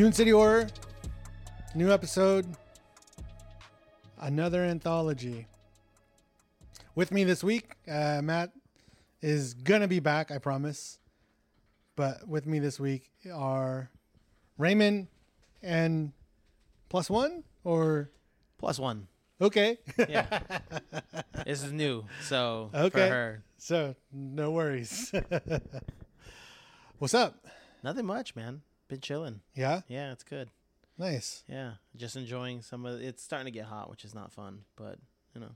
Mutant City Horror, new episode, another anthology. With me this week, uh, Matt is gonna be back, I promise. But with me this week are Raymond and plus one or Plus one. okay, Yeah. this is new, so Okay. for her, so no worries. What's up? nothing much, man. Been chilling. Yeah, Yeah, it's good. nice. Yeah, just enjoying some of. It's starting to get hot, which is not fun, but you know.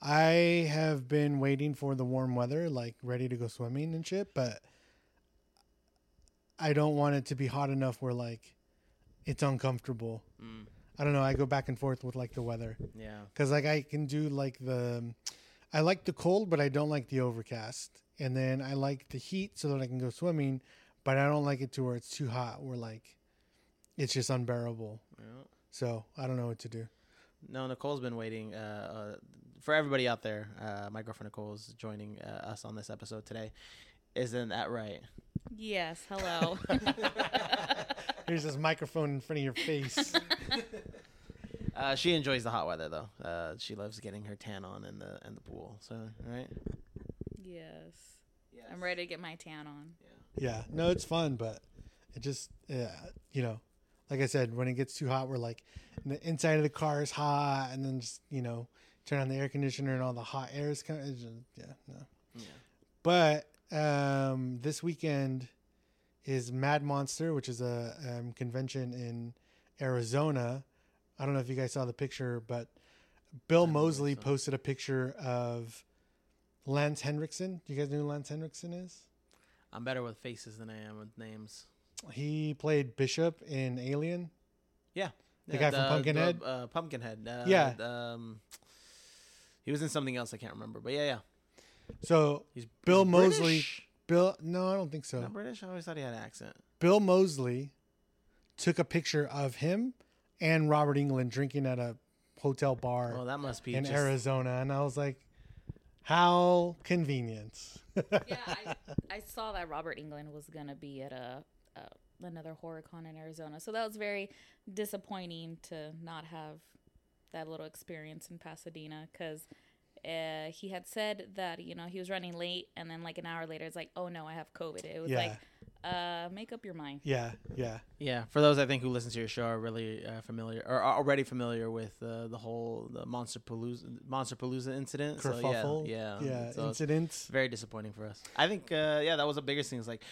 I have been waiting for the warm weather, like ready to go swimming and shit, but I don't want it to be hot enough where like it's uncomfortable. Mm, I don't know. I go back and forth with like the weather yeah. because like I can do like the, I like the cold, but I don't like the overcast, and then I like the heat so that I can go swimming, but I don't like it to where it's too hot, where like it's just unbearable. yeah. So I don't know what to do. No, Nicole's been waiting. Uh, uh, for everybody out there, uh, my girlfriend Nicole is joining uh, us on this episode today. Isn't that right? Yes, hello. Here's this microphone in front of your face. Uh, she enjoys the hot weather though. Uh, she loves getting her tan on in the in the pool. So right. yes. I'm ready to get my tan on. Yeah, no, it's fun, but it just, yeah, you know, like I said, when it gets too hot, we're like, the inside of the car is hot, and then just, you know, turn on the air conditioner and all the hot air is coming. just, yeah, no. Yeah. But um, this weekend is Mad Monster, which is a um, convention in Arizona. I don't know if you guys saw the picture, but Bill Moseley so. posted a picture of Lance Henriksen. Do you guys know who Lance Henriksen is? I'm better with faces than I am with names. He played Bishop in Alien. Yeah. The guy from Pumpkinhead? The, uh, Pumpkinhead. Uh, Yeah. Um, he was in something else I can't remember, but yeah, yeah. So He's Bill he's Moseley. British? Bill, no, I don't think so. Not British. I always thought he had an accent. Bill Moseley took a picture of him and Robert Englund drinking at a hotel bar Oh, that must be in just, Arizona, and I was like, "How convenient." Yeah, I, I saw that Robert Englund was gonna be at a, a another horror con in Arizona, so that was very disappointing to not have that little experience in Pasadena because. Uh, he had said that you know he was running late, and then like an hour later, it's like, oh no, I have COVID. It was yeah, like, uh, make up your mind. yeah, yeah, Yeah, for those I think who listen to your show are really uh, familiar or are already familiar with uh, the whole the Monster Palooza Monster Palooza incident. So kerfuffle. yeah, yeah, yeah. So it's Incidents. very disappointing for us. I think uh, yeah, that was the biggest thing. Is like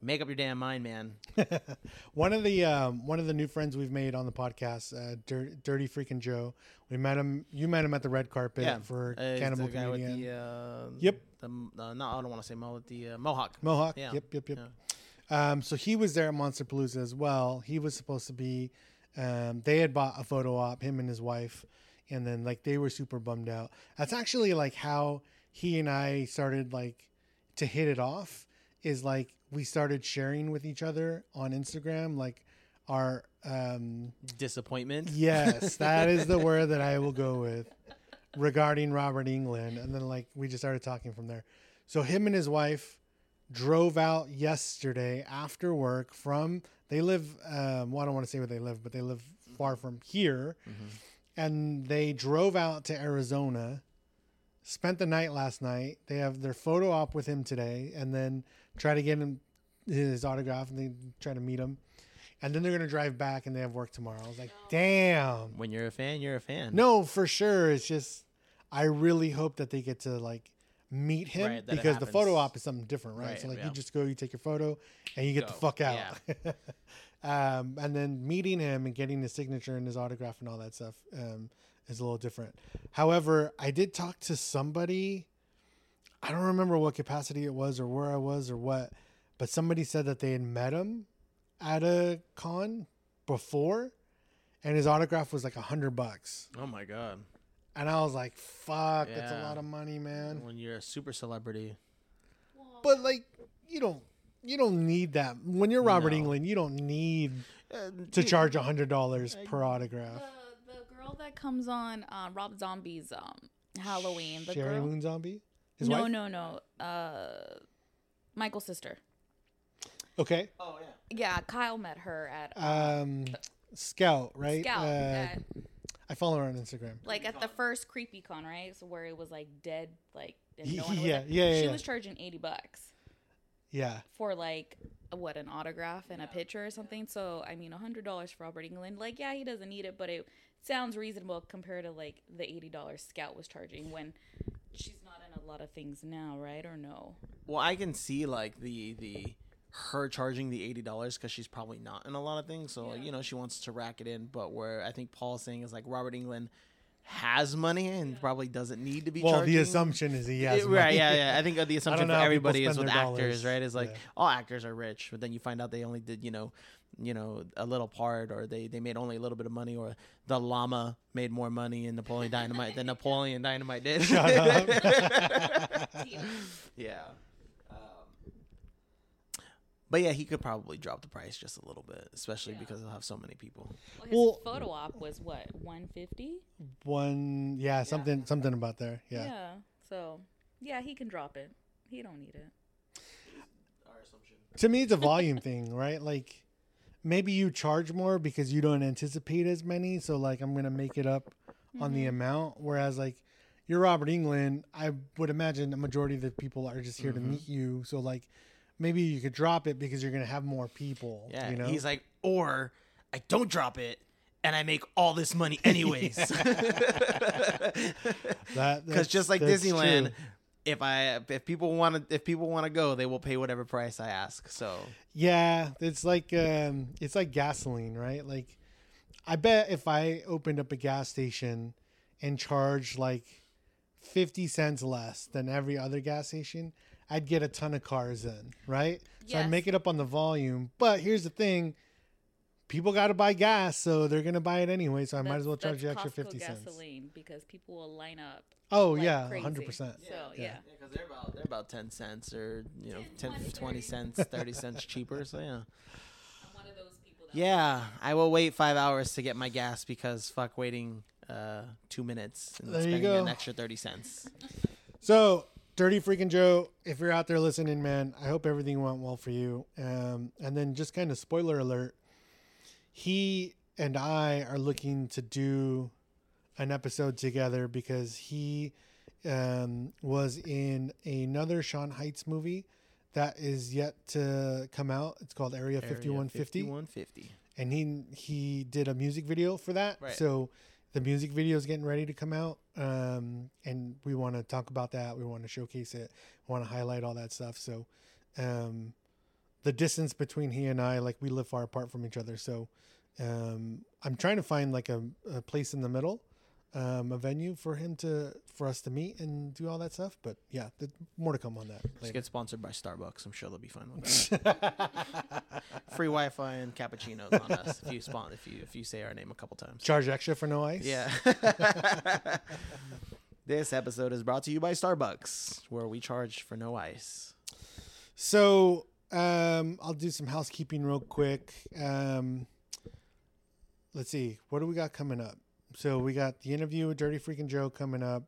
make up your damn mind, man. one of the um, one of the new friends we've made on the podcast, uh, Dir- Dirty Freaking Joe. We met him. You met him at the red carpet Yeah, for Uh, Cannibal the Comedian. the uh, Yep. The uh, no, I don't want to say mo the uh, mohawk. Mohawk. Yeah. Yep, yep, yep. Yeah. Um, so he was there at Monster Palooza as well. He was supposed to be. Um, they had bought a photo op, him and his wife, and then like they were super bummed out. That's actually like how he and I started like to hit it off. Is like we started sharing with each other on Instagram, like our um, Disappointment. Yes, that is the word that I will go with regarding Robert Englund. And then like we just started talking from there. So him and his wife drove out yesterday after work from they live um well I don't want to say where they live, but they live far from here. And they drove out to Arizona, spent the night last night. They have their photo op with him today, and then try to get him his autograph and they try to meet him. And then they're gonna drive back and they have work tomorrow. I was like, damn. When you're a fan, you're a fan. No, for sure. It's just I really hope that they get to like meet him Right, because the photo op is something different, right? Right, so like yeah. you just go, you take your photo, and you get the fuck out. um, and then meeting him and getting his signature and his autograph and all that stuff um, is a little different. However, I did talk to somebody. I don't remember what capacity it was or where I was or what, but somebody said that they had met him at a con before, and his autograph was like a hundred bucks. Oh my god. And I was like, fuck, that's a Yeah. lot of money, man. When you're a super celebrity. But like, you don't you don't need that. When you're Robert No. Englund, you don't need Uh, to charge a hundred dollars per autograph. The, the girl that comes on uh, Rob Zombie's um, Halloween. The Sherry girl. Moon Zombie? His no, wife? no, no. Uh, Michael's sister. Okay. Oh yeah. Yeah, Kyle met her at uh, Um, Scout, right? Scout. Uh, at, I follow her on Instagram. like at the first creepy con, right? So where it was like dead, like and Ye- no one was yeah, there. yeah, yeah, She yeah. was charging eighty bucks Yeah. for like what an autograph and a picture or something. So I mean, a hundred dollars for Robert Englund. Like, yeah, he doesn't need it, but it sounds reasonable compared to like the eighty dollars Scout was charging when she's not in a lot of things now, right? Or no? Well, I can see like the the her charging the eighty dollars because she's probably not in a lot of things. So like, you know she wants to rack it in. But where I think Paul's saying is like Robert Englund has money and probably doesn't need to be. Well, charging. the assumption is he has Yeah, right, money. yeah, yeah. I think uh, the assumption know for everybody is with actors, dollars. right? Is like Yeah. all actors are rich, but then you find out they only did, you know, you know, a little part, or they they made only a little bit of money, or the llama made more money in Napoleon Dynamite than Napoleon Dynamite did. Shut up. yeah. But yeah, he could probably drop the price just a little bit, especially because he'll have so many people. Well, his Well- photo op was what one fifty. One, yeah, something, something about there. Yeah. Yeah. So yeah, he can drop it. He don't need it. Our assumption. To me, it's a volume thing, right? Like, maybe you charge more because you don't anticipate as many. So, like, I'm gonna make it up on the mm-hmm. amount. Whereas, like, you're Robert Englund. I would imagine a majority of the people are just here to mm-hmm. meet you. So, like, maybe you could drop it because you're gonna have more people. Yeah, you know. he's like, or I don't drop it, and I make all this money anyways. that Because just like Disneyland, true. if I if people want to if people want to go, they will pay whatever price I ask. So Yeah, it's like um, it's like gasoline, right? Like, I bet if I opened up a gas station and charged like fifty cents less than every other gas station, I'd get a ton of cars in, right? So I'd make it up on the volume. But here's the thing: people got to buy gas, so they're gonna buy it anyway. So I might as well charge you extra Costco fifty cents. gasoline because people will line up. Oh like yeah, crazy. hundred percent. So Yeah. yeah. because they're about they're about ten cents or you know 10, 20, 20 cents, thirty cents cheaper. So yeah, I'm one of those people. Yeah, I will wait five hours to get my gas because fuck waiting uh two minutes and There you spending an extra thirty cents. So, Dirty Freaking Joe, if you're out there listening, man, I hope everything went well for you. Um, and then, just kind of spoiler alert, he and I are looking to do an episode together because he um, was in another Sean Heights movie that is yet to come out. It's called Area 5150 One fifty. and he he did a music video for that. Right. So the music video is getting ready to come out, um, and we want to talk about that. We want to showcase it. We want to highlight all that stuff. So um, the distance between he and I, like we live far apart from each other. So um, I'm trying to find like a, a place in the middle. Um, a venue for him to for us to meet and do all that stuff, but yeah, th- more to come on that. Just later. get sponsored by Starbucks. I'm sure they'll be fine with that. Free Wi-Fi and cappuccinos on us if you spawn if you if you say our name a couple times. Charge extra for no ice. Yeah. this episode is brought to you by Starbucks, where we charge for no ice. So um, I'll do some housekeeping real quick. Um, let's see, what do we got coming up? So we got the interview with Dirty Freaking Joe coming up,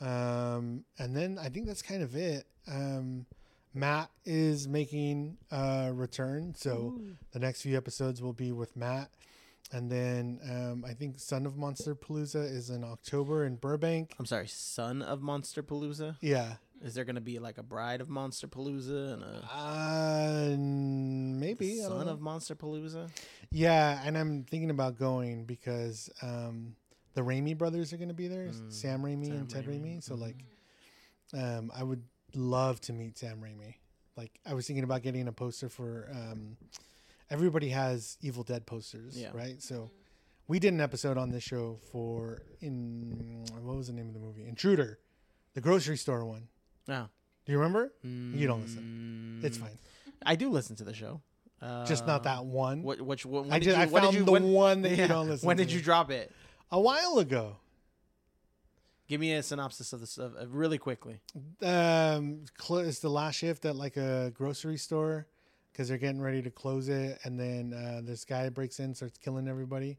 um, and then I think that's kind of it. Um, Matt is making a return, so the next few episodes will be with Matt. And then um, I think Son of Monster Palooza is in October in Burbank. I'm sorry, son of Monster Palooza. Yeah, Is there gonna be like a bride of Monster Palooza and a uh, maybe son of Monster Palooza? Yeah, and I'm thinking about going because um, the Raimi brothers are going to be there, Sam Raimi Mm. Sam and Ted Raimi, Raimi. So like, um, I would love to meet Sam Raimi. Like, I was thinking about getting a poster for. Um, everybody has Evil Dead posters, Yeah. right? So we did an episode on this show for in what was the name of the movie? Intruder, the grocery store one. No. Do you remember? You don't listen. It's Mm, fine. I do listen to the show. Uh, Just not that one. What? Which? When, I did just you, I found did you, the when, one that yeah, you don't listen. When to. did you drop it? A while ago. Give me a synopsis of this of, of really quickly. Um, cl- it's the last shift at like a grocery store because they're getting ready to close it, and then uh, this guy breaks in, starts killing everybody.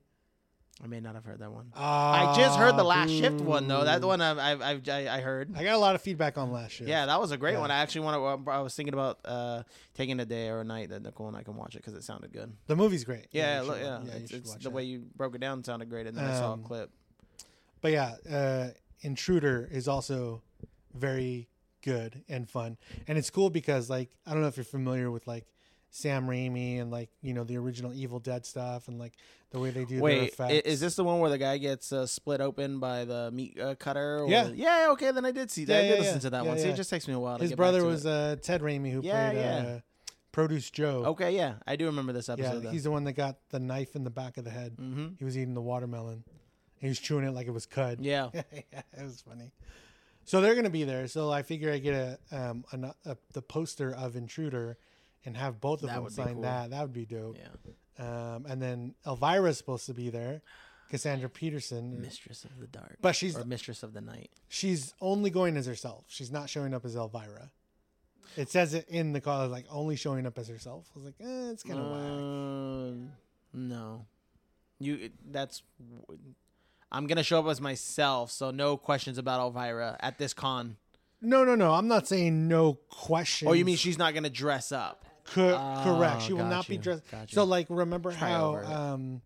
I may not have heard that one. I just heard the last shift one though. That one I I I, I I heard. I got a lot of feedback on last shift. Yeah, that was a great Yeah. one. I actually want to. I was thinking about uh, taking a day or a night that Nicole and I can watch it because it sounded good. the movie's great. Yeah, you look, should- yeah. it's, it's the that. way you broke it down sounded great, and then I saw a Um, clip. But yeah, uh, Intruder is also very good and fun, and it's cool because like I don't know if you're familiar with like Sam Raimi and like you know the original Evil Dead stuff and like the way they do Wait, effects. is this the one where the guy gets uh, split open by the meat uh, cutter? Or, Yeah. yeah. Okay, then I did see that. Yeah, I did yeah, listen yeah. to that Yeah, one. See, yeah. it just takes me a while. to His brother was uh, Ted Raimi who Yeah, played yeah. Uh, Produce Joe. Okay, yeah, I do remember this yeah, episode. then. he's the one that got the knife in the back of the head. mm-hmm. He was eating the watermelon. He was chewing it like it was cud. Yeah, yeah, it was funny. So they're gonna be there. So I figure I get a um a, a, the poster of Intruder, and have both of That them sign cool. that. That would be dope. yeah. Um, and then Elvira's supposed to be there, Cassandra Peterson, Mistress of the dark, but she's or Mistress of the night. she's only going as herself. She's not showing up as Elvira. It says it in the call, like only showing up as herself. I was like, eh, it's kind of whack. Um, no, you. That's. I'm gonna show up as myself, so no questions about Elvira at this con. No, no, no. I'm not saying no question. Oh, you mean she's not gonna dress up? Co- Oh, correct. She will got not be dressed. So, like, remember Try how um,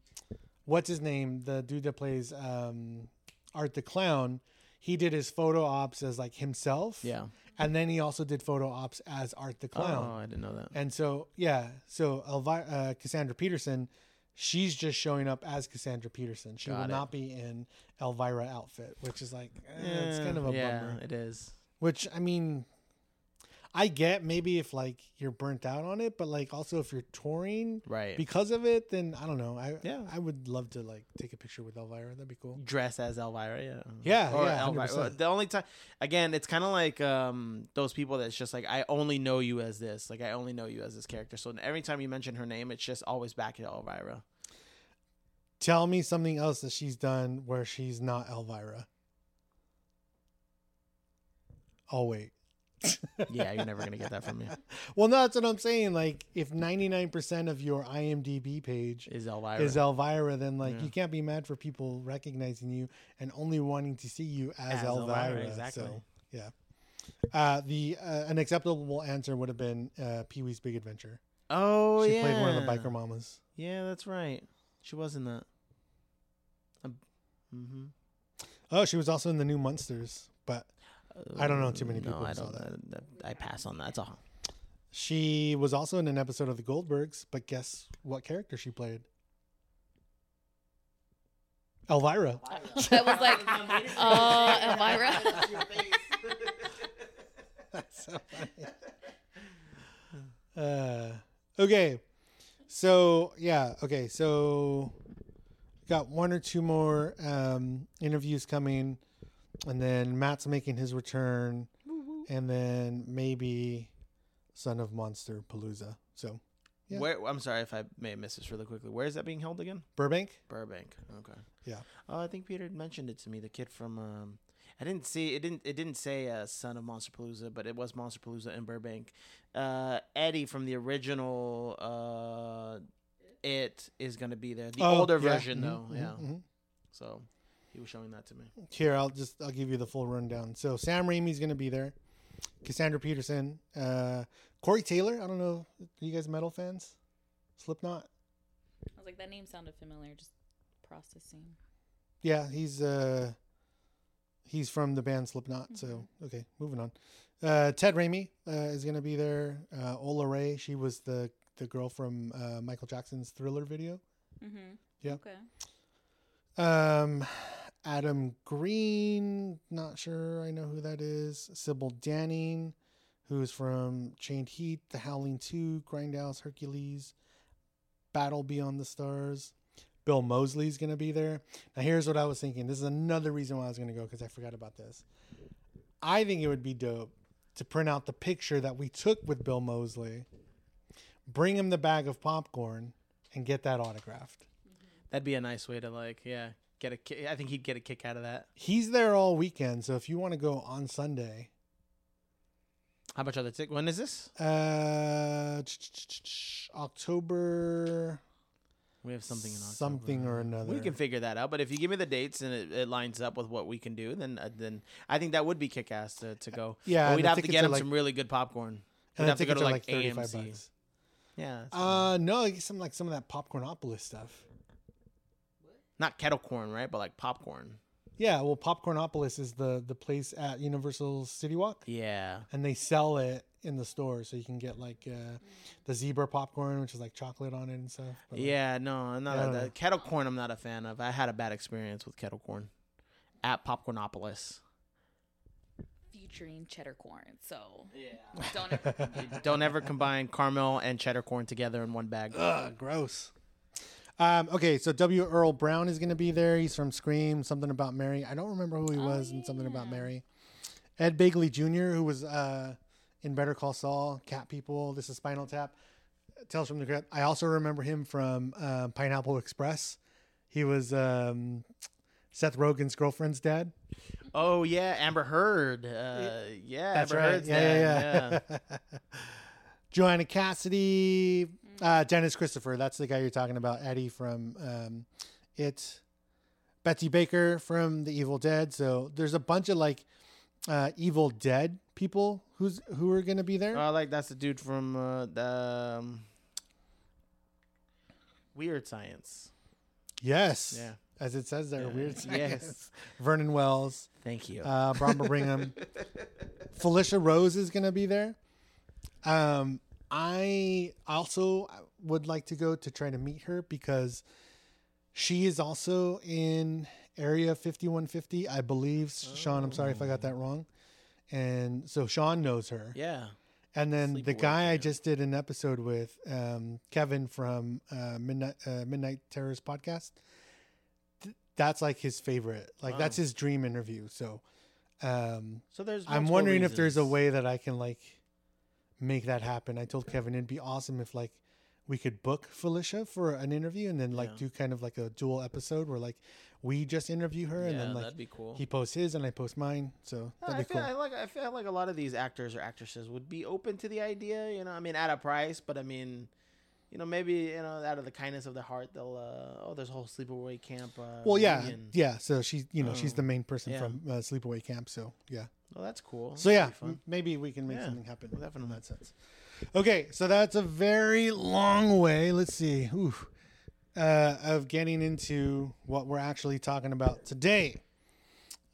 what's his name? The dude that plays um, Art the Clown. He did his photo ops as like himself. Yeah. And then he also did photo ops as Art the Clown. Oh, I didn't know that. And so, yeah. So, Elvira, uh, Cassandra Peterson, she's just showing up as Cassandra Peterson. She will it. not be in Elvira outfit, which is like, eh, it's kind of a yeah, bummer. it is. Which I mean, I get maybe if like you're burnt out on it, but like also if you're touring Right. because of it, then I don't know. I Yeah. I would love to like take a picture with Elvira. That'd be cool. dress as Elvira, yeah. Yeah, Or yeah, Elvira. 100%. The only time, again, it's kind of like um, those people that's just like, I only know you as this. Like, I only know you as this character. So every time you mention her name, it's just always back to Elvira. Tell me something else that she's done where she's not Elvira. Oh wait. Yeah, you're never going to get that from me. Well, no, that's what I'm saying. Like, if 99% of your IMDb page Is Elvira. is Elvira, then like Yeah. you can't be mad for people recognizing you and only wanting to see you as, As Elvira. Elvira, exactly. So, yeah. Uh, the uh, an acceptable answer would have been uh, Pee Wee's Big Adventure. oh, she yeah. played one of the biker mamas. Yeah, that's right. She was in that. mm-hmm. Oh, she was also in the new Monsters, but I don't know too many people No, I who saw don't. that. that- I pass on that. That's all. she was also in an episode of The Goldbergs. But guess what character she played? Elvira. I was like, uh, Elvira. That's so funny. Uh, okay. So yeah, okay. So got one or two more um, interviews coming, and then Matt's making his return, and then maybe Son of Monster Palooza. So Yeah. Where I'm sorry if I may miss this really quickly. Where is that being held again? Burbank. Burbank. Okay. Yeah. Oh, I think Peter had mentioned it to me. The kid from um, I didn't see it. Didn't it didn't say uh, son of Monster Palooza, but it was Monster Palooza in Burbank. Uh, Eddie from the original uh, it is gonna be there. The Oh, older yeah. version Mhm, though. mhm, Yeah. mhm. So he was showing that to me. Here, I'll just I'll give you the full rundown. So Sam Raimi's going to be there. Cassandra Peterson, uh, Corey Taylor. I don't know. Are you guys metal fans? Slipknot. I was like, that name sounded familiar. Just processing. Yeah, he's uh, he's from the band Slipknot. So okay, moving on. Uh, Ted Raimi uh, is going to be there. Uh, Ola Ray. She was the the girl from uh, Michael Jackson's Thriller video. Mm-hmm. Yeah. Okay. Um, Adam Green, not sure I know who that is. Sybil Danning, who's from Chained Heat, The Howling 2, Grindhouse, Hercules, Battle Beyond the Stars. Bill Moseley's going to be there. Now, here's what I was thinking. This is another reason why I was going to go because I forgot about this. I think it would be dope to print out the picture that we took with Bill Moseley, bring him the bag of popcorn, and get that autographed. That'd be a nice way to like, yeah, get a. kick. I think he'd get a kick out of that. He's there all weekend, so if you want to go on Sunday, How much are the tickets? When is this? uh, October. We have something in October. something or another. We can figure that out. But if you give me the dates and it, it lines up with what we can do, then uh, then I think that would be kick ass to, to go. Yeah, But we'd have to get him like- some really good popcorn. and We'd have to go to like, like 35 AMC. bucks. Yeah, Uh, no, like some like some of that popcornopolis stuff. Not kettle corn, right? But like popcorn. Yeah, well, Popcornopolis is the the place at Universal City Walk, Yeah. and they sell it in the store, so you can get like uh, the zebra popcorn, which is like chocolate on it and stuff. But, like, Yeah, no, I'm not Yeah, I a, don't the know. kettle corn. I'm not a fan of. I had a bad experience with kettle corn at Popcornopolis. featuring cheddar corn. So Yeah. don't ever. Don't ever combine caramel and cheddar corn together in one bag. Ugh, gross. Um, okay, so W. Earl Brown is going to be there. He's from Scream. Something about Mary. I don't remember who he Oh, was And Something About. Mary. Ed Begley Jr., who was uh, in Better Call Saul, Cat People. This is Spinal Tap. Tales from the Crypt. I also remember him from uh, Pineapple Express. He was um, Seth Rogen's girlfriend's dad. Oh yeah, Amber Heard. Uh, yeah, That's Amber right. Heard's yeah, dad, yeah, yeah. Joanna Cassidy, uh, Dennis Christopher. That's the guy you're talking about. Eddie from um, It. Betsy Baker from The Evil Dead. So there's a bunch of like uh, Evil Dead people who's who are going to be there. Oh, like that's the dude from uh, the um, Weird Science. yes. Yeah. As it says there, Yeah. weird. Yes. Vernon Wells, Thank you. uh, Bromber Brigham, Felissa Rose is going to be there. Um, I also would like to go to try to meet her because she is also in Area 5150, I believe. Sean, I'm sorry if I got that wrong. And so Sean knows her. yeah. And then the guy I just did an episode with, um, Kevin from uh, Midnight uh, Midnight Terrors podcast. th- That's like his favorite. Like that's his dream interview. So um, So there's. I'm wondering if there's a way that I can like make that happen. I told Kevin it'd be awesome if like we could book Felissa for an interview and then like Yeah. do kind of like a dual episode where like we just interview her and then like that'd be cool. he posts his and I post mine. So No, that'd I be feel cool. I like I feel like a lot of these actors or actresses would be open to the idea, you know. I mean, at a price, but I mean, you know, maybe you know, out of the kindness of their heart, they'll. Uh, oh, there's a whole sleepaway camp. Uh, well, yeah, reunion. yeah. So she's you know she's Oh, the main person yeah. from uh, Sleepaway Camp. So yeah. Well, that's cool. So yeah, That'd fun. m- maybe we can make Yeah, something happen. definitely. in that sense. Okay, so that's a very long way. Let's see, Ooh, uh, of getting into what we're actually talking about today,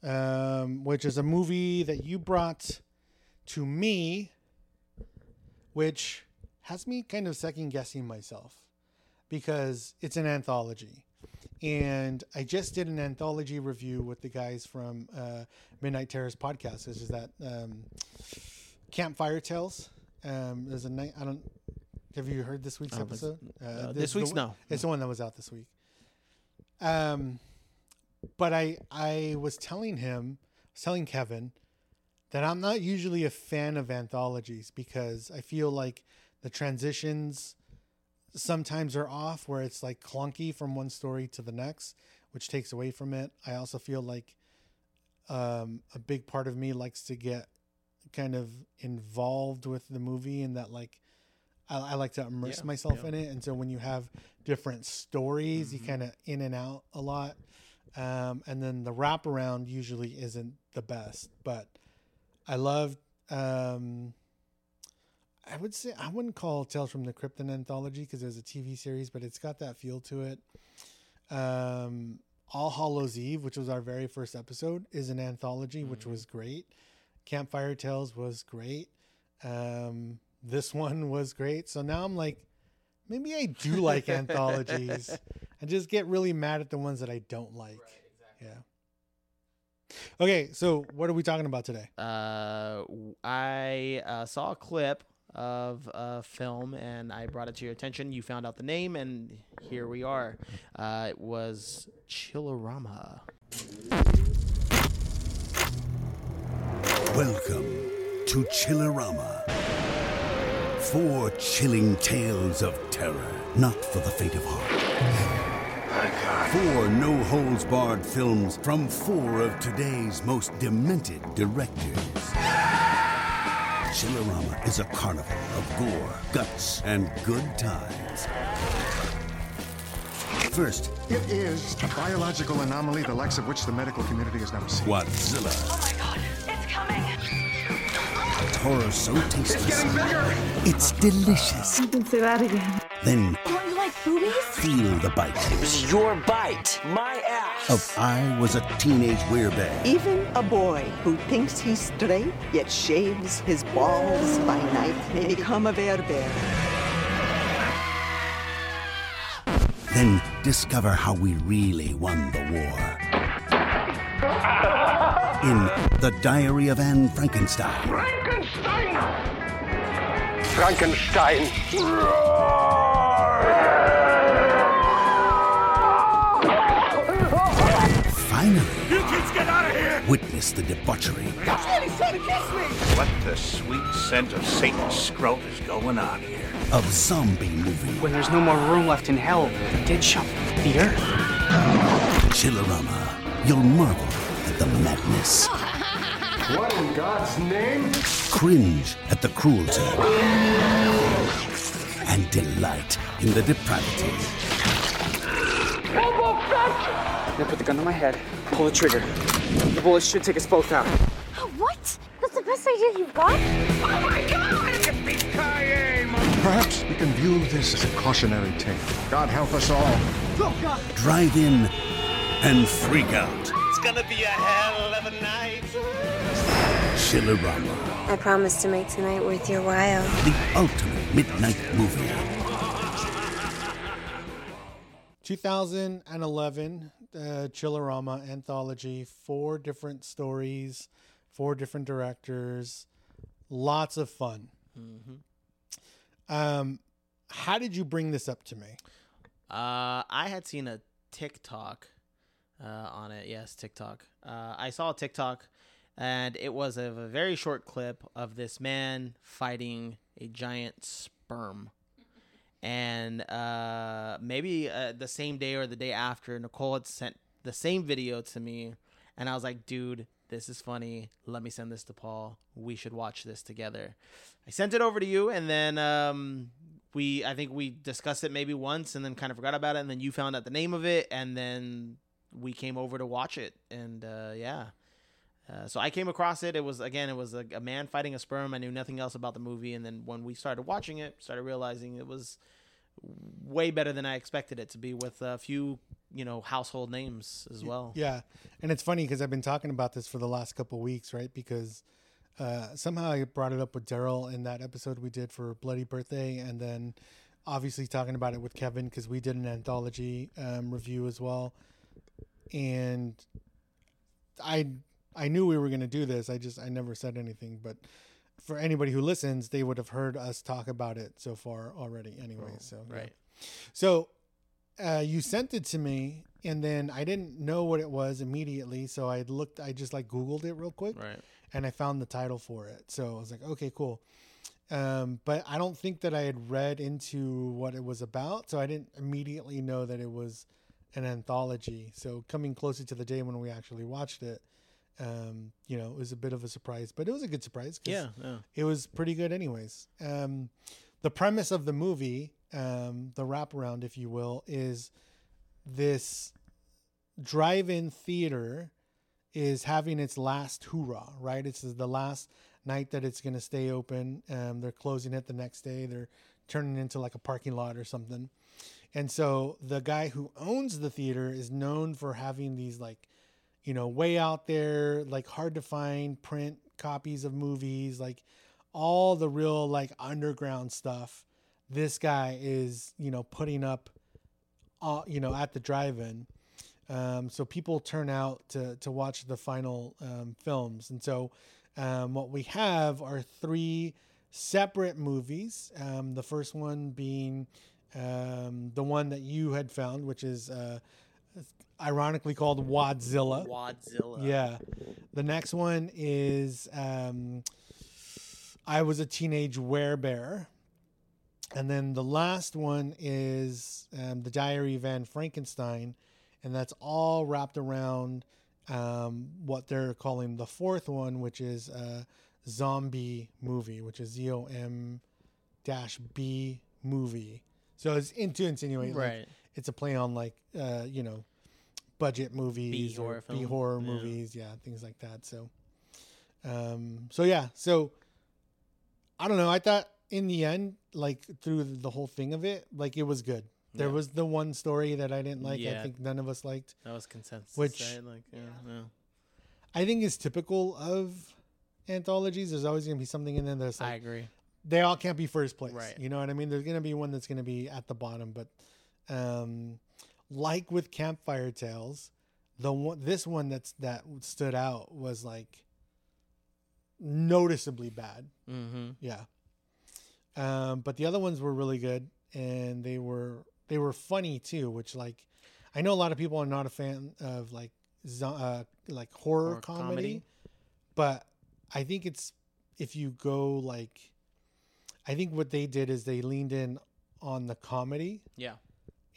um, which is a movie that you brought to me, which has me kind of second guessing myself because it's an anthology. And I just did an anthology review with the guys from uh, Midnight Terrors podcast. This is that um, Campfire Tales. Um, there's a night. I don't. Have you heard this week's I think so. episode? Uh, this this is the week's no. It's the one that was out this week. Um, but I I was telling him, I was telling Kevin, that I'm not usually a fan of anthologies because I feel like the transitions sometimes are off where it's like clunky from one story to the next, which takes away from it. I also feel like um, a big part of me likes to get kind of involved with the movie and that like I, I like to immerse Yeah, myself yeah. in it. And so when you have different stories, you Mhm. kind of in and out a lot. Um, and then the wraparound usually isn't the best, but I loved. Um, I would say I wouldn't call Tales from the Crypt an anthology because there's a TV series, but it's got that feel to it. Um, All Hallows Eve, which was our very first episode, is an anthology, which Mhm. was great. Campfire Tales was great. Um, this one was great. So now I'm like, maybe I do like anthologies. I just get really mad at the ones that I don't like. Yeah. Okay, so what are we talking about today? Uh, I uh, saw a clip of a film and I brought it to your attention. You found out the name, and here we are. Uh, it was Chillerama. Welcome to Chillerama. Four chilling tales of terror, not for the faint of heart. Four no holds barred films from four of today's most demented directors. Chillerama is a carnival of gore, guts, and good times. first, It is a biological anomaly, the likes of which the medical community has never seen. Godzilla. Oh my god, it's coming! Horror so tasteless. It's getting bigger! It's delicious. You can say that again. Then Don't you like boobies? feel the bite It was your bite, my ass. of I was a teenage werebear. Even a boy who thinks he's straight yet shaves his balls by night may become a bear. Then discover how we really won the war. In The Diary of Anne Frankenstein. Frankenstein! Frankenstein! Finally, You kids get out of here! witness the debauchery What the sweet scent of Satan's scrote is going on here? of zombie movie. When there's no more room left in hell, they did shut the earth. Chillerama. You'll marvel at the madness. What in God's name? Cringe at the cruelty. And delight in the depravity. Now put the gun to my head, pull the trigger. The bullet should take us both out. What? That's the best idea you've got? Oh my god! Perhaps we can view this as a cautionary tale. God help us all. Drive in and freak out. It's gonna be a hell of a night. Chillerama. I promise to make tonight worth your while. The ultimate midnight movie. 2011 uh, Chillerama anthology. Four different stories, four different directors. Lots of fun. Um, how did you bring this up to me? Uh, I had seen a TikTok uh, on it. Yes, TikTok. Uh, I saw a TikTok, and it was of a very short clip of this man fighting a giant sperm. And uh, maybe uh, the same day or the day after, Nicole had sent the same video to me, and I was like, "Dude, this is funny. Let me send this to Paul. We should watch this together." I sent it over to you, and then um, we I think we discussed it maybe once, and then kind of forgot about it, and then you found out the name of it, and then we came over to watch it, and uh, yeah. Uh, so I came across it. It was again, it was a, a man fighting a sperm. I knew nothing else about the movie, and then when we started watching it, started realizing it was way better than I expected it to be, with a few you know household names as well. Yeah, and it's funny because I've been talking about this for the last couple of weeks, right? Because uh, somehow I brought it up with Daryl in that episode we did for Bloody Birthday, and then obviously talking about it with Kevin because we did an anthology um, review as well. And I I knew we were going to do this. I just I never said anything, but for anybody who listens, they would have heard us talk about it so far already anyway. so yeah. right. So uh, you sent it to me, and then I didn't know what it was immediately. So I looked, I just like Googled it real quick, Right. and I found the title for it. So I was like, okay, cool. Um, but I don't think that I had read into what it was about, so I didn't immediately know that it was an anthology. So coming closer to the day when we actually watched it, um, you know, it was a bit of a surprise, but it was a good surprise. Yeah, yeah. it was pretty good anyways. Um, the premise of the movie, um, the wraparound, if you will, is this drive-in theater is having its last hoorah, right? It's the last night that it's going to stay open. Um, they're closing it the next day. They're turning it into like a parking lot or something. And so the guy who owns the theater is known for having these like, you know, way out there, like hard to find print copies of movies, like all the real like underground stuff. This guy is, you know, putting up, uh, you know, at the drive-in. Um, so people turn out to to watch the final um, films, and so um, what we have are three separate movies. Um, the first one being um, the one that you had found, which is uh, ironically called Wadzilla. Wadzilla. Yeah. The next one is um, I was a teenage werebear. And then the last one is um, the Diary of Anne Frankenstein, and that's all wrapped around um, what they're calling the fourth one, which is a zombie movie, which is Z O M dash B movie. So it's in to insinuate, like, Right. it's a play on like uh, you know budget movies horror or B horror Yeah. movies, yeah, things like that. So, um, so yeah, so I don't know. I thought in the end, like through the whole thing of it, like it was good. There Yeah. was the one story that I didn't like. I think none of us liked. That was consensus. Which- right? like yeah, yeah. I think is typical of anthologies. There's always going to be something in there that's I agree. they all can't be first place. Right. You know what I mean? There's going to be one that's going to be at the bottom, but um, like with Campfire Tales, the one this one that's that stood out was like noticeably bad. Mm-hmm. Yeah. Um, but the other ones were really good and they were they were funny too, which like I know a lot of people are not a fan of like uh, like horror, Or comedy, comedy. but I think it's if you go like I think what they did is they leaned in on the comedy Yeah.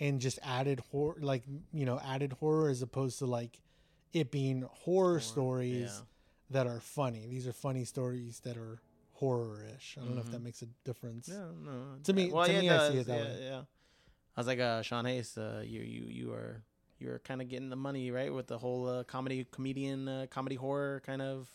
And just added horror like you know added horror as opposed to like it being horror, stories yeah. that are funny these are funny stories that are horror-ish i don't know if that makes a difference Yeah, no. To me- well, to yeah, me, it I see it that yeah, way. Yeah. I was like, uh, Sean Hayes, uh, you you you are you are kind of getting the money right with the whole uh, comedy comedian uh, comedy horror kind of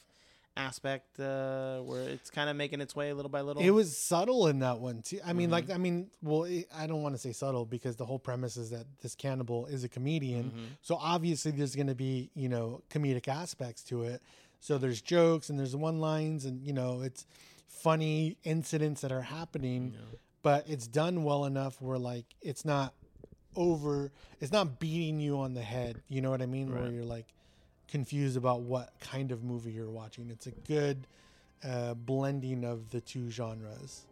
aspect uh, where it's kind of making its way little by little. it was subtle in that one too i mean Mhm. like i mean well it, i don't want to say subtle because the whole premise is that this cannibal is a comedian Mhm. so obviously there's going to be you know comedic aspects to it so there's jokes and there's one lines and you know it's funny incidents that are happening but it's done well enough where like it's not over it's not beating you on the head you know what i mean where you're like confused about what kind of movie you're watching it's a good uh, blending of the two genres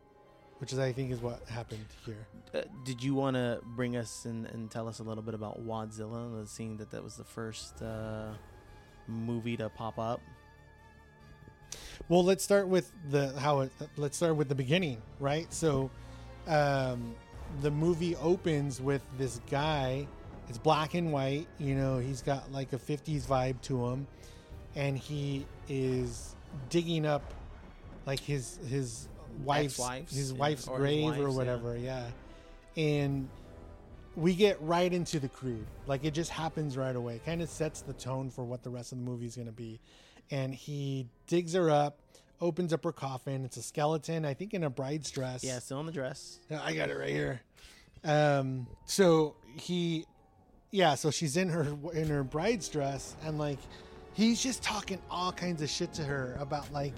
which is i think is what happened here Uh, did you want to bring us and, and tell us a little bit about Wadzilla, seeing that that was the first uh, movie to pop up? Well, let's start with the how it. Let's start with the beginning, right? So, um, the movie opens with this guy. It's black and white. You know, he's got like a '50s vibe to him, and he is digging up like his his wife's Ex-wives, his yeah, wife's or his grave wives, or whatever. Yeah, and we get right into the crude. Like it just happens right away. Kind of sets the tone for what the rest of the movie is going to be. And he digs her up, opens up her coffin. It's a skeleton, I think, in a bride's dress. Yeah, still in the dress. I got it right here. Um, so he, yeah, so she's in her in her bride's dress, and like he's just talking all kinds of shit to her about like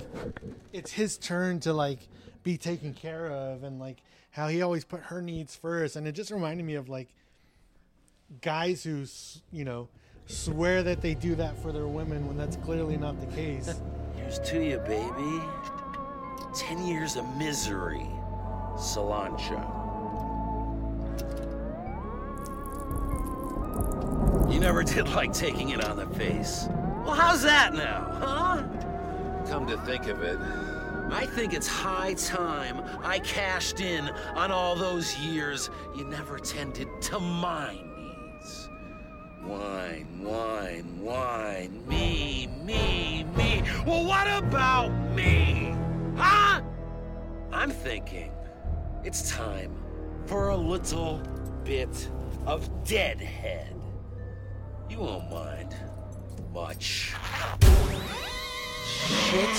it's his turn to like be taken care of, and like how he always put her needs first, and it just reminded me of like guys who you know swear that they do that for their women when that's clearly not the case. Here's to you, baby. Ten years of misery. Cilantro. You never did like taking it on the face. Well, how's that now, huh? Come to think of it, I think it's high time I cashed in on all those years you never tended to my needs. Wine, wine, wine, me, me, me. Well, what about me? Huh? I'm thinking it's time for a little bit of deadhead. You won't mind much. Shit.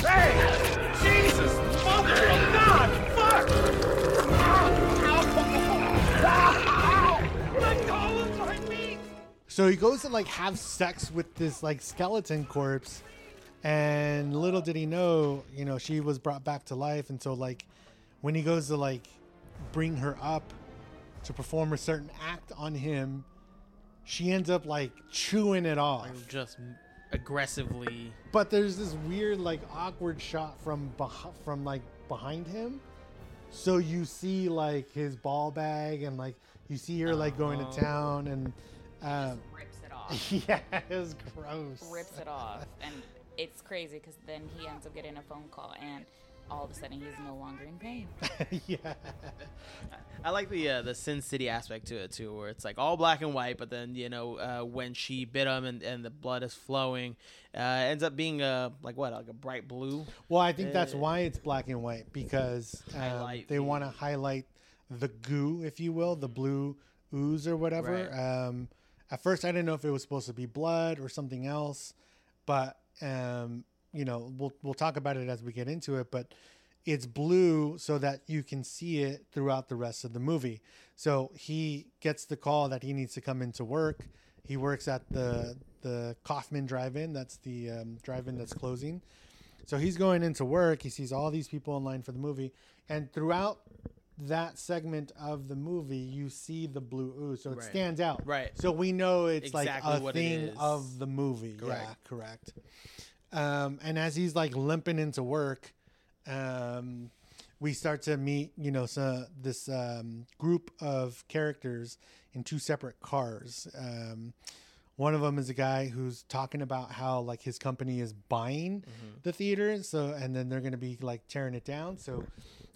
Hey! Jesus! Mother of God! Fuck! Let go of my meat! So he goes to like have sex with this like skeleton corpse, and little did he know, you know, she was brought back to life. And so like, when he goes to like bring her up to perform a certain act on him, she ends up like chewing it off. Just aggressively. But there's this weird like awkward shot from beh- from like behind him. So you see like his ball bag and like you see her like going to town and um, rips it off. yeah, it was gross. rips it off, and it's crazy because then he ends up getting a phone call, and all of a sudden he's no longer in pain. yeah. I like the uh, the Sin City aspect to it too, where it's like all black and white, but then you know uh, when she bit him and, and the blood is flowing, uh, ends up being a like what like a bright blue. Well, I think that's Uh, why it's black and white because um, they want to highlight the goo, if you will, the blue ooze or whatever. Right. Um, at first, I didn't know if it was supposed to be blood or something else, but um, you know, we'll we'll talk about it as we get into it. But it's blue so that you can see it throughout the rest of the movie. So he gets the call that he needs to come into work. He works at the the Kaufman Drive-In. That's the um, drive-in that's closing. So he's going into work. He sees all these people in line for the movie, and throughout that segment of the movie, you see the blue ooze, so it Right. stands out. Right. So we know it's Exactly like a thing of the movie. Correct. Yeah, correct. Um, and as he's like limping into work, um, we start to meet, you know, so this um, group of characters in two separate cars. Um, one of them is a guy who's talking about how like his company is buying the theater, so and then they're going to be like tearing it down. So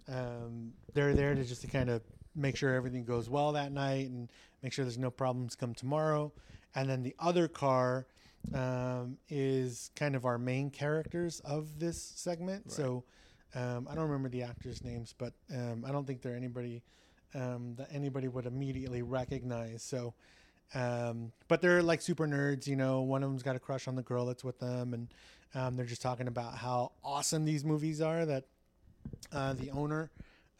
um, they're there to just to kind of make sure everything goes well that night and make sure there's no problems come tomorrow. And then the other car um, is kind of our main characters of this segment. So um, I don't remember the actors' names, but um, I don't think they're anybody um, that anybody would immediately recognize. So, um, but they're like super nerds, you know. One of them's got a crush on the girl that's with them, and um, they're just talking about how awesome these movies are that uh, the owner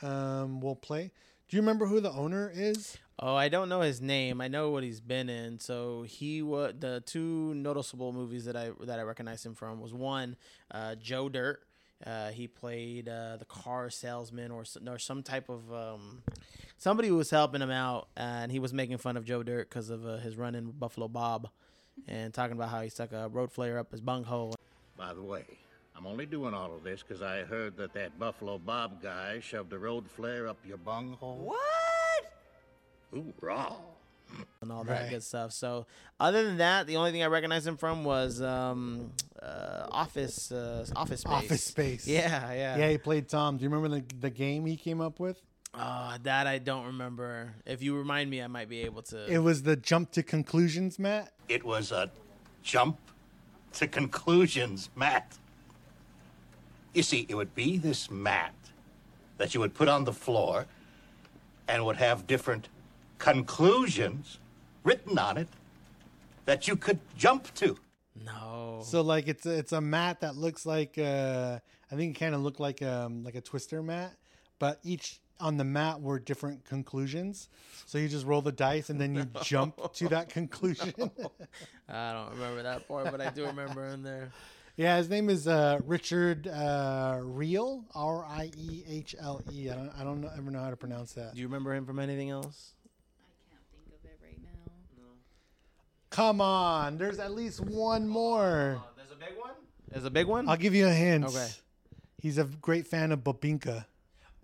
um, will play. Do you remember who the owner is? Oh, I don't know his name. I know what he's been in. So he was the two noticeable movies that I that I recognized him from was one, uh, Joe Dirt. Uh, he played uh, the car salesman or or some type of um, somebody who was helping him out, and he was making fun of Joe Dirt because of uh, his run in Buffalo Bob, and talking about how he stuck a road flare up his bunghole. By the way, I'm only doing all of this because I heard that that Buffalo Bob guy shoved a road flare up your bunghole. What? Hoorah! and all that Right. good stuff. So, other than that, the only thing I recognized him from was um, uh, Office uh, Office Space. Office Space. Yeah, yeah. Yeah, he played Tom. Do you remember the the game he came up with? Uh, that I don't remember. If you remind me, I might be able to. It was the jump to conclusions, Matt. It was a jump to conclusions, Matt. You see, it would be this mat that you would put on the floor and would have different conclusions written on it that you could jump to. no. So like it's a, it's a mat that looks like uh, I think it kind of looked like um like a twister mat, but each on the mat were different conclusions. So you just roll the dice and then you jump to that conclusion. I don't remember that part, but I do remember in there. yeah, his name is uh, Richard uh, Reel, R I E H L E. I don't I don't know, ever know how to pronounce that. Do you remember him from anything else? I can't think of it right now. Come on, there's at least one more. There's a big one. There's a big one. I'll give you a hint. Okay. He's a great fan of Bobinka.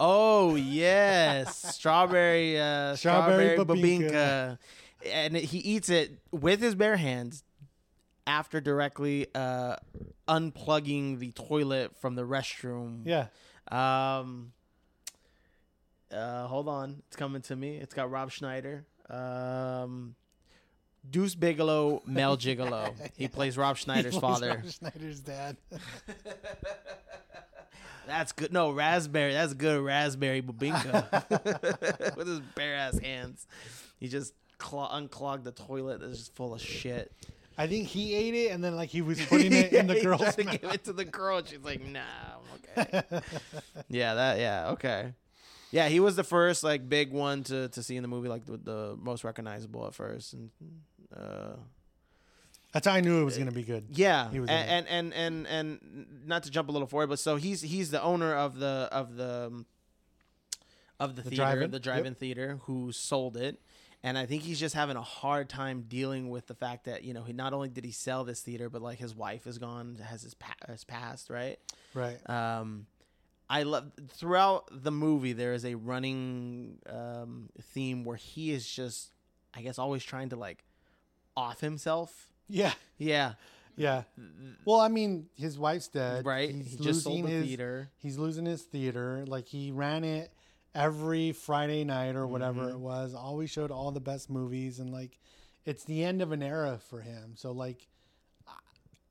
Oh yes, strawberry, uh, Strawberry strawberry, babinka. babinka, and he eats it with his bare hands after directly uh, unplugging the toilet from the restroom. Yeah. Um. Uh, hold on, it's coming to me. It's got Rob Schneider. Um. Deuce Bigalow, Male Gigolo. He plays Rob Schneider's He father. Rob Schneider's dad. That's good. No, raspberry. That's good raspberry babinka with his bare ass hands. He just clo- unclogged the toilet that's just full of shit. I think he ate it and then like he was putting it in the He girl's to mouth. give it to the girl, and she's like, "Nah, I'm okay." yeah, that. Yeah, okay. Yeah, he was the first like big one to to see in the movie, like the, the most recognizable at first, and uh, That's how I knew it was gonna be good. yeah, he was. and, and and and and not to jump a little forward, but so he's he's the owner of the of the um, of the, The theater, drive-in? the Yep. drive-in theater, who sold it, and I think he's just having a hard time dealing with the fact that you know he not only did he sell this theater, but like his wife is gone, has his pa- has passed, right? right. Um, I love throughout the movie there is a running um, theme where he is just, I guess, always trying to like off himself. Yeah. Yeah, Yeah. Well, I mean, his wife's dead. Right. He's He just sold losing the his theater. He's losing his theater. Like he ran it every Friday night or whatever Mm-hmm. it was. Always showed all the best movies and like it's the end of an era for him. So like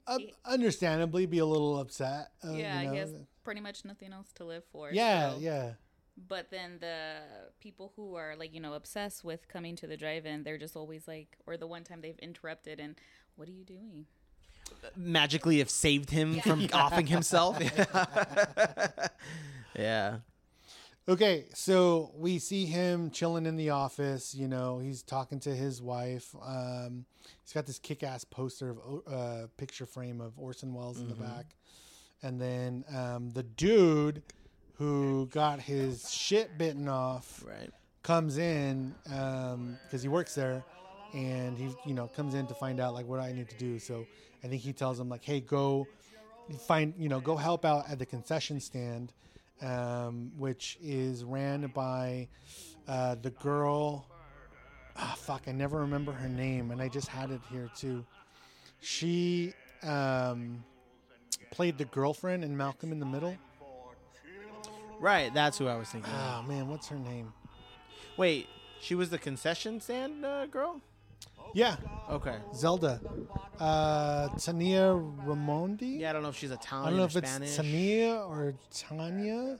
uh, understandably be a little upset. Uh, yeah, you know? I guess pretty much nothing else to live for. Yeah, so yeah. But then the people who are like you know obsessed with coming to the drive-in, they're just always like, or the one time they've interrupted and, what are you doing? Magically have saved him from offing himself. yeah. Okay, so we see him chilling in the office. You know, he's talking to his wife. Um, he's got this kick-ass poster of O- uh, picture frame of Orson Welles in the Mhm. back, and then um, the dude who got his shit bitten off right. comes in because he works there, and he you know comes in to find out like what I need to do. So I think he tells him like, hey, go find you know go help out at the concession stand um, which is ran by uh, the girl ah, fuck i never remember her name and i just had it here too she um, played the girlfriend in malcolm in the middle Right, that's who I was thinking. of. oh man what's her name Wait, she was the concession stand uh, girl? yeah Okay. zelda uh, tania raymonde Yeah, I don't know if she's Italian i don't know or if it's tania or tanya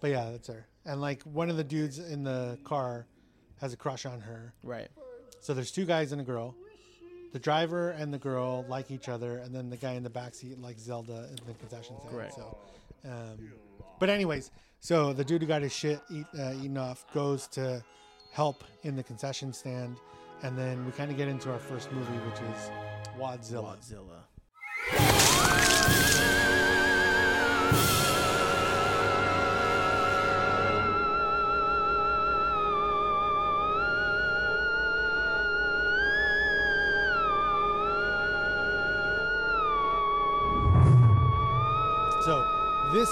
but yeah that's her and like one of the dudes in the car has a crush on her Right. So there's two guys and a girl. The driver and the girl like each other, and then the guy in the back seat likes Zelda in the concession stand. Correct. So, um, but anyways, so the dude who got his shit eat, uh, eaten off goes to help in the concession stand, and then we kind of get into our first movie, which is Wadzilla. Godzilla.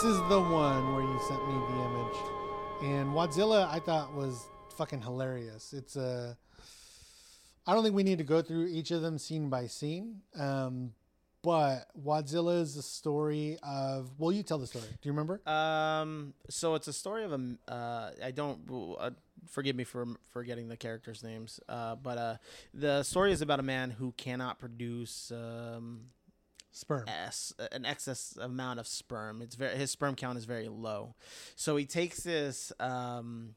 This is the one where you sent me the image, and Wadzilla I thought was fucking hilarious. It's a. I don't think we need to go through each of them scene by scene, um, but Wadzilla is the story of. Well, you tell the story. Do you remember? Um, so it's a story of a. Uh, I don't. Uh, forgive me for forgetting the characters' names. Uh, but uh, the story is about a man who cannot produce um, Sperm. S, an excess amount of sperm. It's very his sperm count is very low, so he takes this um,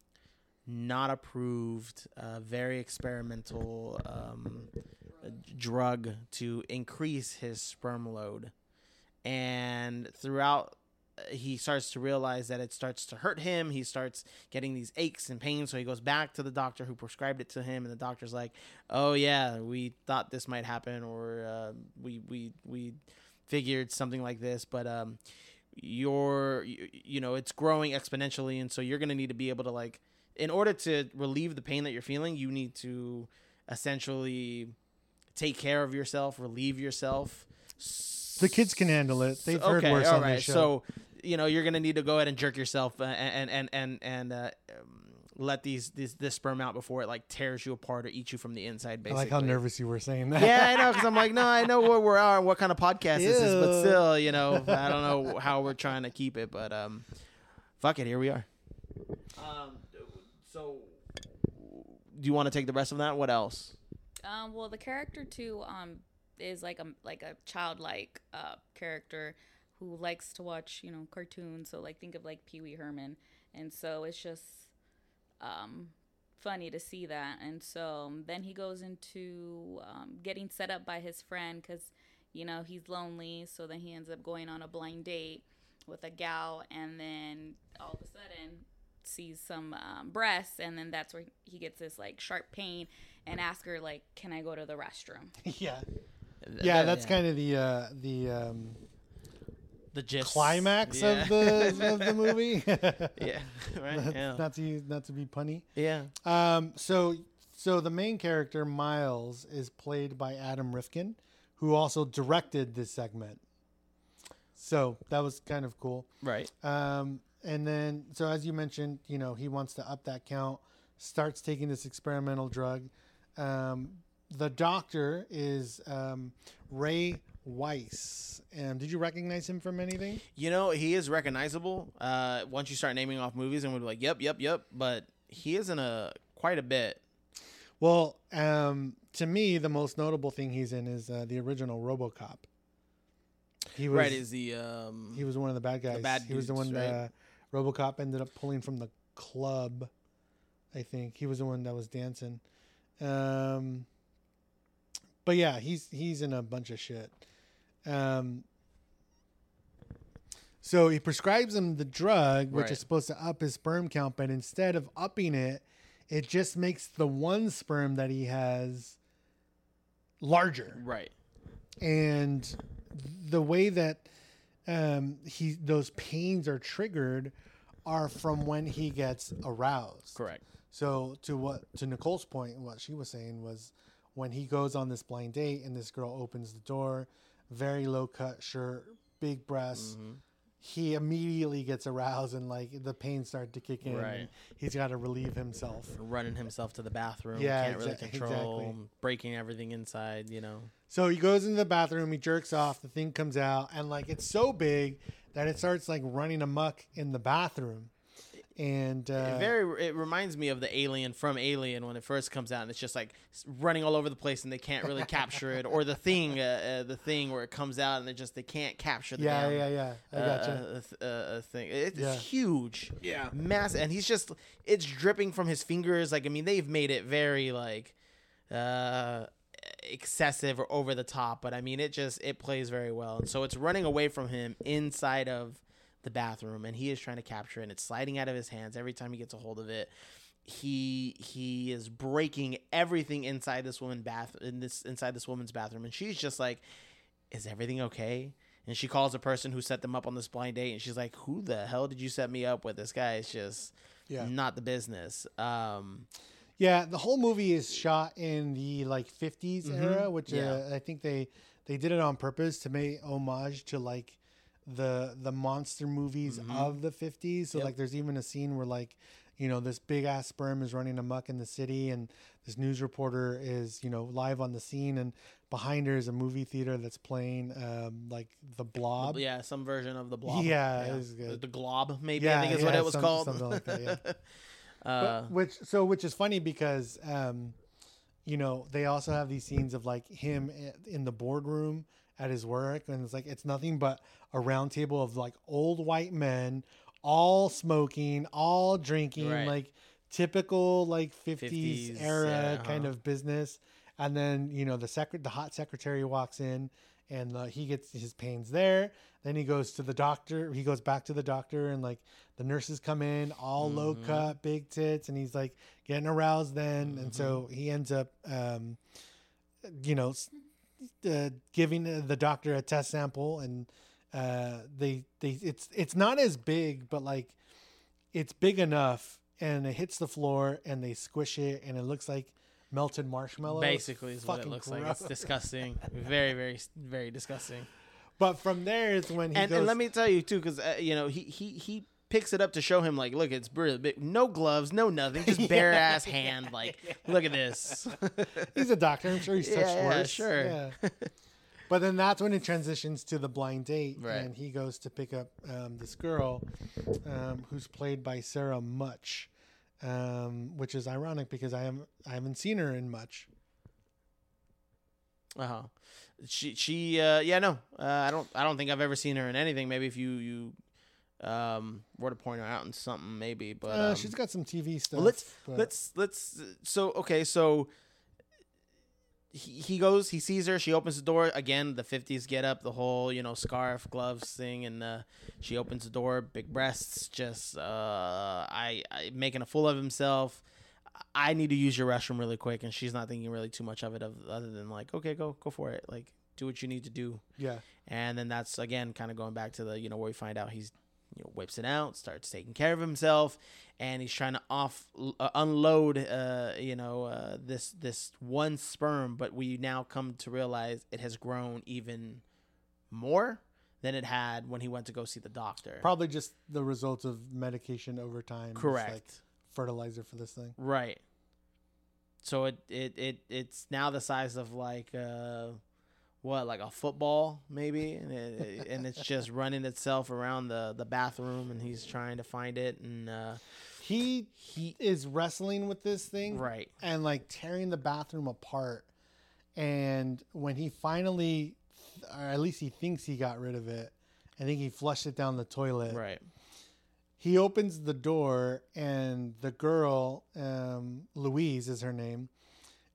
not approved, uh, very experimental um, drug to increase his sperm load, and throughout. He starts to realize that it starts to hurt him. He starts getting these aches and pains. So he goes back to the doctor who prescribed it to him, and the doctor's like, "Oh yeah, we thought this might happen, or uh, we we we figured something like this, but um, you're you, you know it's growing exponentially, and so you're gonna need to be able to like, in order to relieve the pain that you're feeling, you need to essentially take care of yourself, relieve yourself. The kids can handle it. They've So- heard okay, worse all on this show. So you know you're gonna need to go ahead and jerk yourself uh, and and and and uh, um, let these this this sperm out before it like tears you apart or eats you from the inside. I like how nervous you were saying that. yeah, I know because I'm like, no, I know where we are, at and what kind of podcast this is, but still, you know, I don't know how we're trying to keep it, but um, fuck it, here we are. Um, so do you want to take the rest of that? What else? Um, well, the character too um is like a like a childlike uh character who likes to watch you know cartoons. So like think of like Pee Wee Herman, and so it's just um funny to see that. And so then he goes into um, getting set up by his friend because you know he's lonely. So then he ends up going on a blind date with a gal, and then all of a sudden sees some um, breasts, and then that's where he gets this like sharp pain, and asks her like, "Can I go to the restroom?" yeah. Yeah, that's kind of the uh, the um, the gist climax Yeah. of the of the movie. Yeah, right, Not- yeah. Not to use, not to be punny. Yeah. Um. So so the main character Miles is played by Adam Rifkin, who also directed this segment. So that was kind of cool. Right. Um. And then so as you mentioned, you know he wants to up that count, starts taking this experimental drug. Um. The doctor is um, Ray Wise. Um, did you recognize him from anything? You know, he is recognizable. Uh, once you start naming off movies, and we're like, yep, yep, yep. But he is in a quite a bit. Well, um, to me, the most notable thing he's in is uh, the original RoboCop. He was right? Is the um he was one of the bad guys. bad he was the one right? that RoboCop ended up pulling from the club. I think he was the one that was dancing. Um, but yeah, he's he's in a bunch of shit. Um, so he prescribes him the drug, which Right. is supposed to up his sperm count, but instead of upping it, it just makes the one sperm that he has larger. Right. And the way that um, he those pains are triggered are from when he gets aroused. Correct. So to what to Nicole's point, what she was saying was when he goes on this blind date and this girl opens the door, very low cut shirt, big breasts. Mm-hmm. He immediately gets aroused and like the pain start to kick in. Right. He's got to relieve himself. Running himself to the bathroom. Yeah, Can't really control. exactly. Breaking everything inside. You know. So he goes into the bathroom, he jerks off, the thing comes out, and like it's so big that it starts like running amok in the bathroom. And uh, it very it reminds me of the alien from alien when it first comes out and it's just like running all over the place and they can't really capture it or the thing uh, uh, the thing where it comes out and they just they can't capture the Yeah, damn, yeah, yeah. I uh, gotcha. uh, uh, uh, thing it's Yeah. huge Yeah. massive and he's just it's dripping from his fingers like i mean they've made it very like uh excessive or over the top but i mean it just it plays very well and so it's running away from him inside of the bathroom and he is trying to capture it and it's sliding out of his hands every time he gets a hold of it he he is breaking everything inside this woman bath in this inside this woman's bathroom and she's just like is everything okay and she calls the person who set them up on this blind date and she's like who the hell did you set me up with this guy is just Yeah. not the business um Yeah, the whole movie is shot in the like 50s Mhm. era, which Yeah. uh, I think they they did it on purpose to make homage to like the the monster movies Mhm. of the 50s. So Yep. like there's even a scene where like you know this big ass sperm is running amuck in the city and this news reporter is you know live on the scene and behind her is a movie theater that's playing um like the blob yeah some version of the blob Yeah, good. The, the glob maybe Yeah, i think is yeah, what it was some- called something like that, yeah. uh But- which so which is funny because um you know they also have these scenes of like him in the boardroom at his work and it's like it's nothing but a round table of like old white men all smoking all drinking Right. like typical like 50s, 50s, era yeah, kind uh-huh. of business and then you know the secret the hot secretary walks in and uh, he gets his pains there then he goes to the doctor he goes back to the doctor and like the nurses come in all low Mhm. cut big tits and he's like getting aroused then and so Mm-hmm. he ends up um you know uh, giving the doctor a test sample and uh they they it's it's not as big but like it's big enough and it hits the floor and they squish it and it looks like melted marshmallow basically is what it looks like. It's disgusting. Very very very disgusting. But from there is when he and, goes and let me tell you too because uh, you know he he he picks it up to show him like look it's really big no gloves no nothing just bare ass hand like look at this he's a doctor i'm sure he's touched Yeah, worse sure. yeah. but then that's when it transitions to the blind date Right. and he goes to pick up um, this girl um, who's played by sarah mutch um, which is ironic because i haven't i haven't seen her in much Uh-huh. She she uh yeah no uh, I don't I don't think I've ever seen her in anything. Maybe if you you um were to point her out in something maybe, but uh, um, she's got some tv stuff well, let's but- let's let's so okay so he, he goes he sees her she opens the door again the 50s get up the whole you know scarf gloves thing and uh she opens the door big breasts just uh I, I making a fool of himself I need to use your restroom really quick, and she's not thinking really too much of it, of other than like, okay, go go for it, like do what you need to do. Yeah. And then that's again kind of going back to the you know where we find out he's you know whips it out, starts taking care of himself, and he's trying to off uh, unload uh you know uh, this this one sperm, but we now come to realize it has grown even more than it had when he went to go see the doctor. probably just the results of medication over time Correct. like fertilizer for this thing Right. So it, it, it it's now the size of like uh what like a football maybe? And, it, and it's just running itself around the the bathroom and he's trying to find it and uh he he is wrestling with this thing Right. and like tearing the bathroom apart. And when he finally or at least he thinks he got rid of it i think he flushed it down the toilet. Right. He opens the door and the girl, um, Louise is her name,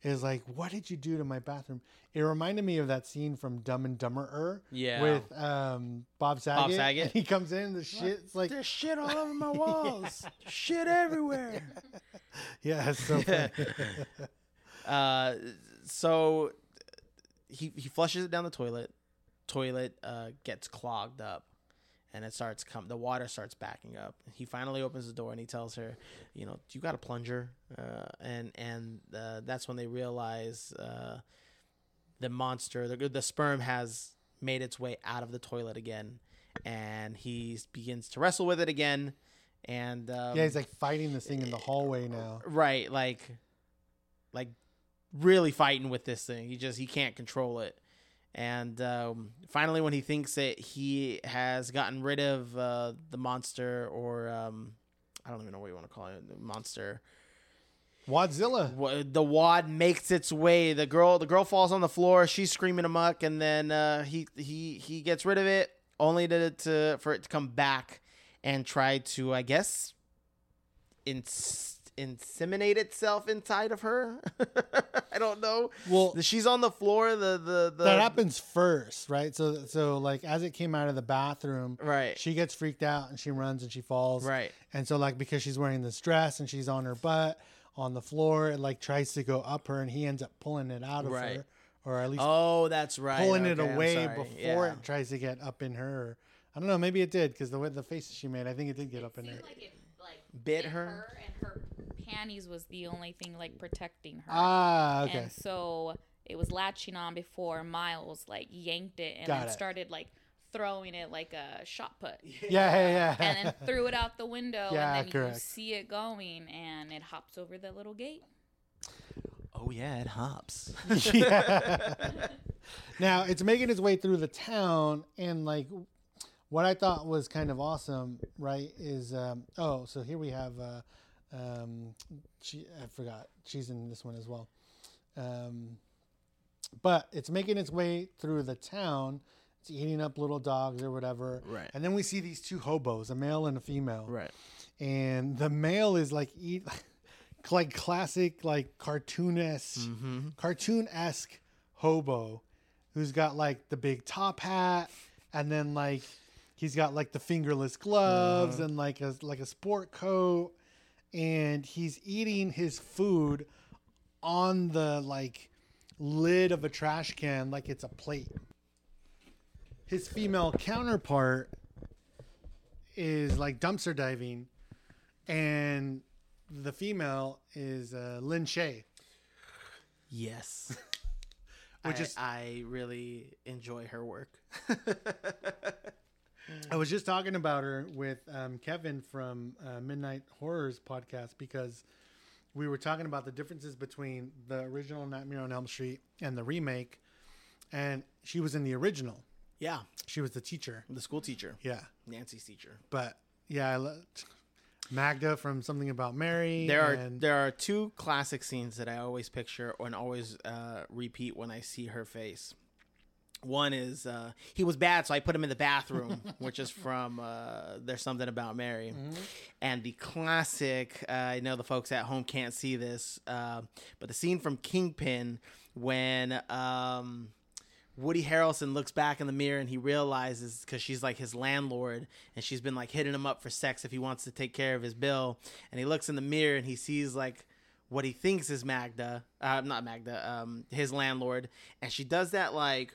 is like, "What did you do to my bathroom?" It reminded me of that scene from Dumb and Dumberer. Yeah. With um, Bob Saget. Bob Saget. And he comes in, the shit's like There's shit all over my walls. shit everywhere. Yeah, it's so funny. uh, so he he flushes it down the toilet. Toilet uh, gets clogged up, and it starts come. The water starts backing up. He finally opens the door and he tells her, "You know, you got a plunger?" Uh, and and uh, that's when they realize uh, the monster, the the sperm has made its way out of the toilet again, and he begins to wrestle with it again. And um, yeah, he's like fighting this thing in the hallway now. right like like really fighting with this thing he just he can't control it and um, finally when he thinks that he has gotten rid of uh, the monster or um, i don't even know what you want to call it the monster. Wadzilla. The wad makes its way. The girl the girl falls on the floor. She's screaming amok and then uh, he he he gets rid of it only to, to for it to come back and try to i guess ins- inseminate itself inside of her i don't know Well, she's on the floor the the, the that happens first, right? So, so like as it came out of the bathroom, Right. She gets freaked out and she runs and she falls, Right. And so, like because she's wearing this dress and she's on her butt on the floor, it like tries to go up her and he ends up pulling it out of Right. her, or at least oh that's right pulling it Okay, I'm away before Yeah. it tries to get up in her. I don't know. Maybe it did because the way the faces she made, I think it did get up in her. bit her and her panties was the only thing like protecting her. Ah, okay. And so it was latching on before Miles like yanked it and Got then it. started like throwing it like a shot put. Yeah, yeah, yeah. And then threw it out the window Yeah, and then you see it going and it hops over the little gate. oh yeah it hops yeah. now it's making its way through the town, and like what I thought was kind of awesome, right? Is um, oh, so here we have uh, um, she I forgot she's in this one as well, um, but it's making its way through the town. It's eating up little dogs or whatever, Right. And then we see these two hobos, a male and a female, right? And the male is like eat like classic like cartoonist Mm-hmm. cartoon esque hobo who's got like the big top hat and then like he's got like the fingerless gloves Uh-huh. and like a like a sport coat and he's eating his food on the like lid of a trash can like it's a plate. His female counterpart is like dumpster diving and the female is uh, Lin Shaye. Yes. Which I, is- I really enjoy her work. I was just talking about her with um, Kevin from uh, Midnight Horrors podcast because we were talking about the differences between the original Nightmare on Elm Street and the remake, and she was in the original. Yeah. She was the teacher. The school teacher. Yeah. Nancy's teacher. But yeah, I lo- Magda from Something About Mary. There are and- there are two classic scenes that I always picture and always uh, repeat when I see her face. One is uh, he was bad, so I put him in the bathroom, which is from uh, "There's Something About Mary," and the classic. Uh, I know the folks at home can't see this, uh, but the scene from Kingpin when um, Woody Harrelson looks back in the mirror and he realizes because she's like his landlord and she's been like hitting him up for sex if he wants to take care of his bill. And he looks in the mirror and he sees like what he thinks is Magda, uh, not Magda, um, his landlord. And she does that like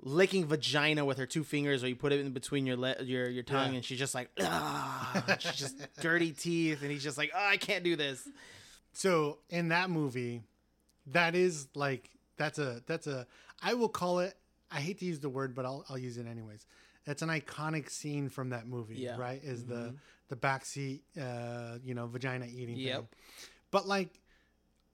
licking vagina with her two fingers, or you put it in between your le- your your tongue, Yeah. and she's just like, ah, she's just dirty teeth, and he's just like, oh, I can't do this. So in that movie, that is like that's a that's a I will call it. I hate to use the word, but I'll I'll use it anyways. That's an iconic scene from that movie, Yeah. right? Is the Mhm. the backseat, uh, you know, vagina eating Yep. thing. But like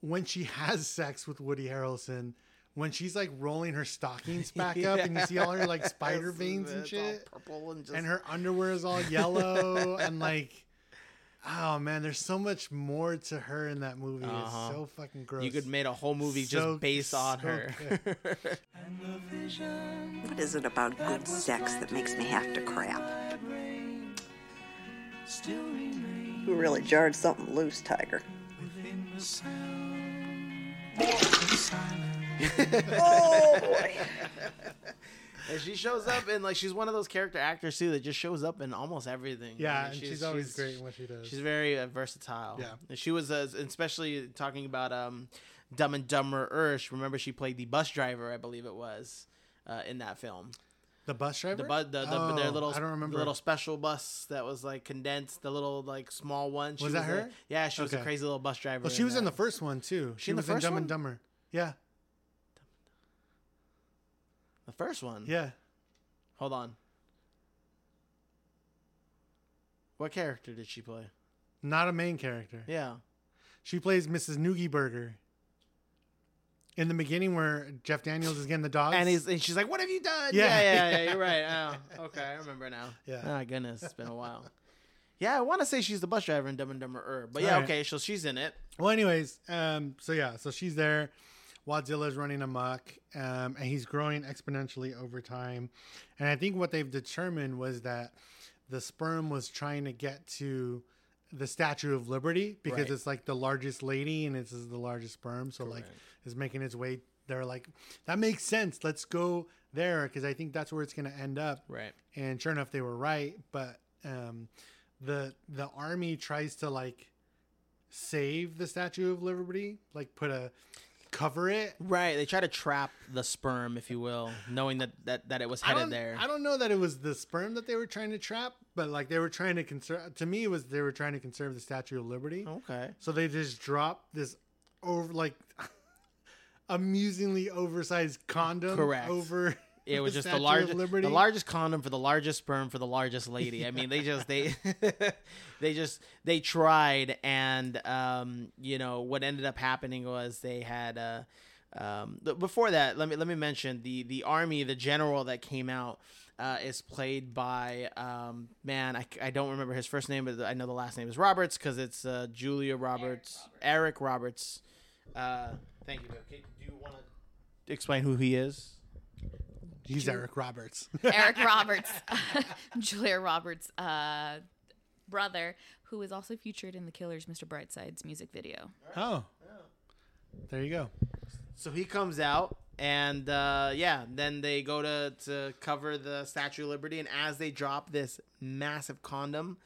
when she has sex with Woody Harrelson, when she's like rolling her stockings back up, and you see all her like spider veins and it's all shit, purple and just and her underwear is all yellow and like oh man there's so much more to her in that movie Uh-huh. it's so fucking gross You could made a whole movie So- just based on so her. What is it about good sex that makes me have to crap? You really jarred something loose, Tiger. oh boy. And she shows up and like she's one of those character actors too that just shows up in almost everything. Yeah, I mean, and she's always great in what she does. She's very uh, versatile. Yeah. and she was uh, especially talking about um, Dumb and Dumberer. Remember, she played the bus driver, I believe it was, uh, in that film. The bus driver. The, bu- the, the oh, their little I don't remember. little special bus that was like condensed, the little like small one. She Was that a- her? yeah, she was a crazy little bus driver. Well, she was in the first one too. She, in the was in Dumb one? and Dumber. Yeah, the first one. yeah. Hold on. What character did she play? Not a main character. Yeah. She plays Mrs. Neugebauer. In the beginning, where Jeff Daniels is getting the dogs, And he's and she's like, "What have you done?" Yeah. Yeah, yeah, yeah. you're right. Oh, okay, I remember now. Yeah. Oh goodness, it's been a while. Yeah, I want to say she's the bus driver in Dumb and Dumber, Er, but yeah, Alright. okay, so she's in it. Well, anyways, um, so yeah, so she's there. Wadzilla's running amok, um, and he's growing exponentially over time. And I think what they've determined was that the sperm was trying to get to the Statue of Liberty because Right. it's like the largest lady and it's the largest sperm. So like, is making its way. They're like, that makes sense. Let's go there because I think that's where it's going to end up. Right. And sure enough, they were right. But um, the the army tries to like save the Statue of Liberty, like put a cover it. Right. They try to trap the sperm, if you will, knowing that that, that it was headed don't, there. I don't know that it was the sperm that they were trying to trap, but like they were trying to conserve. To me, it was they were trying to conserve the Statue of Liberty. Okay. So they just dropped this over like amusingly oversized condom Correct. over. It was just the largest, the largest condom for the largest sperm for the largest lady. I mean, they just they, they just they tried, and um, you know what ended up happening was they had uh, um, before that. Let me let me mention the the army, the general that came out. Uh, is played by um, man I, I don't remember his first name but I know the last name is Roberts because it's uh, Julia Roberts Eric Roberts. Uh, thank you. Okay, do you want to explain who he is? He's Eric Roberts. Eric Roberts, Julia Roberts' uh, brother, who is also featured in the Killers' "Mr. Brightside's music video. Oh, there you go. So he comes out, and uh, yeah, then they go to to cover the Statue of Liberty, and as they drop this massive condom,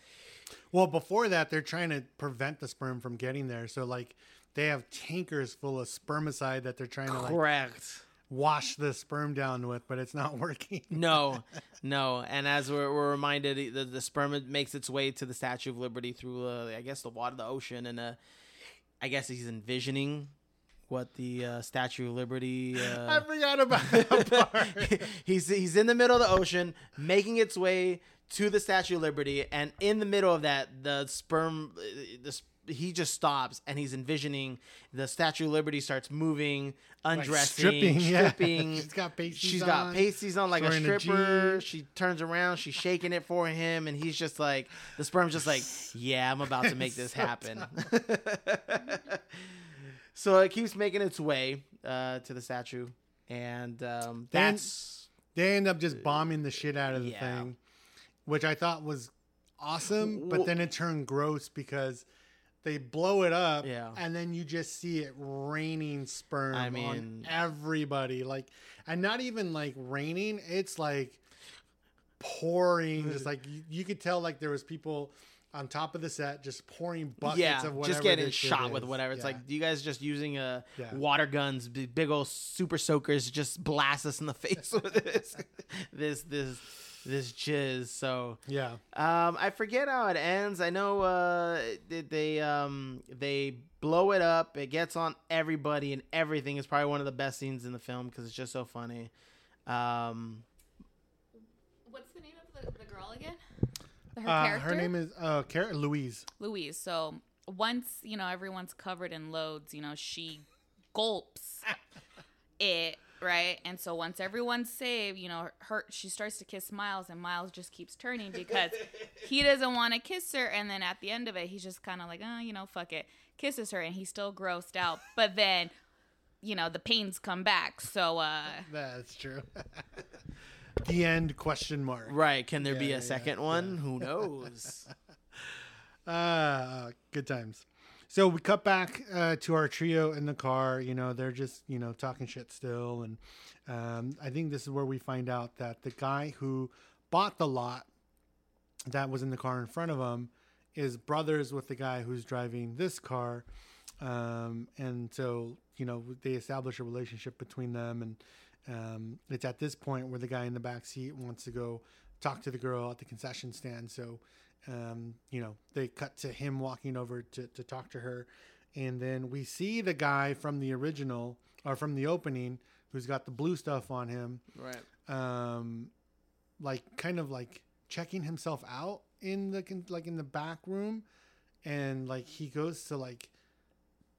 Well, before that, they're trying to prevent the sperm from getting there. So like they have tankers full of spermicide that they're trying to like correct. Wash the sperm down with, but it's not working. No, no, and as we're, we're reminded, the, the sperm makes its way to the Statue of Liberty through, uh, I guess, the water, the ocean, and uh, I guess he's envisioning what the uh, Statue of Liberty. Uh, I forgot about that part. he's he's in the middle of the ocean, making its way to the Statue of Liberty, and in the middle of that, the sperm, uh, the he just stops, and he's envisioning the Statue of Liberty starts moving, undressing, stripping, Yeah. she's got pasties She's got on, pasties on like a a stripper. jean. she turns around, she's shaking it for him, and he's just like, the sperm's just like, yeah, I'm about to make this So happen. so it keeps making its way uh, to the statue, and um, that's They end up just bombing the shit out of the Yeah. thing, which I thought was awesome, but then it turned gross because they blow it up Yeah. and then you just see it raining sperm I on mean- everybody. Like, and not even like raining, it's like pouring. just like you, you could tell, like, there was people on top of the set just pouring buckets yeah, of whatever. just getting shot with whatever. It's Yeah. like you guys just using uh, Yeah. water guns, big, big old super soakers, just blast us in the face with this, this, this, this jizz. So Yeah. um, I forget how it ends. I know uh, they, they um they blow it up. It gets on everybody and everything. It's probably one of the best scenes in the film because it's just so funny. Um, What's the name of the, the girl again? Her Uh, character. her name is uh, Car- Louise. Louise. So once you know everyone's covered in loads, you know she gulps it right, and so once everyone's saved, you know her she starts to kiss Miles, and Miles just keeps turning because he doesn't want to kiss her, and then at the end of it, he's just kind of like, oh, you know, fuck it, kisses her, and he's still grossed out, but then. You know the pains come back, so uh, That's true. the end question mark. right? Can there be a yeah, second one? Who knows? Uh, good times. So we cut back uh, to our trio in the car. You know, they're just you know talking shit still, and um, I think this is where we find out that the guy who bought the lot that was in the car in front of him is brothers with the guy who's driving this car, um, and so you know they establish a relationship between them, and um, it's at this point where the guy in the back seat wants to go talk to the girl at the concession stand. So um, you know, they cut to him walking over to, to talk to her. And then we see the guy from the original or from the opening who's got the blue stuff on him. Right. Um, like kind of like checking himself out in the, like in the back room. And like he goes to like,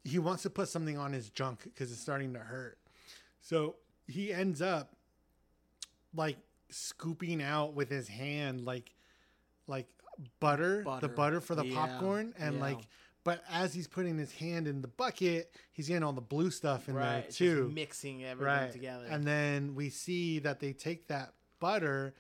he wants to put something on his junk because it's starting to hurt. So he ends up like scooping out with his hand, like, like butter, the Butter. butter for the Yeah, popcorn, and yeah. like, but as he's putting his hand in the bucket, he's getting all the blue stuff in right. there too. mixing everything right. together. And then we see that they take that butter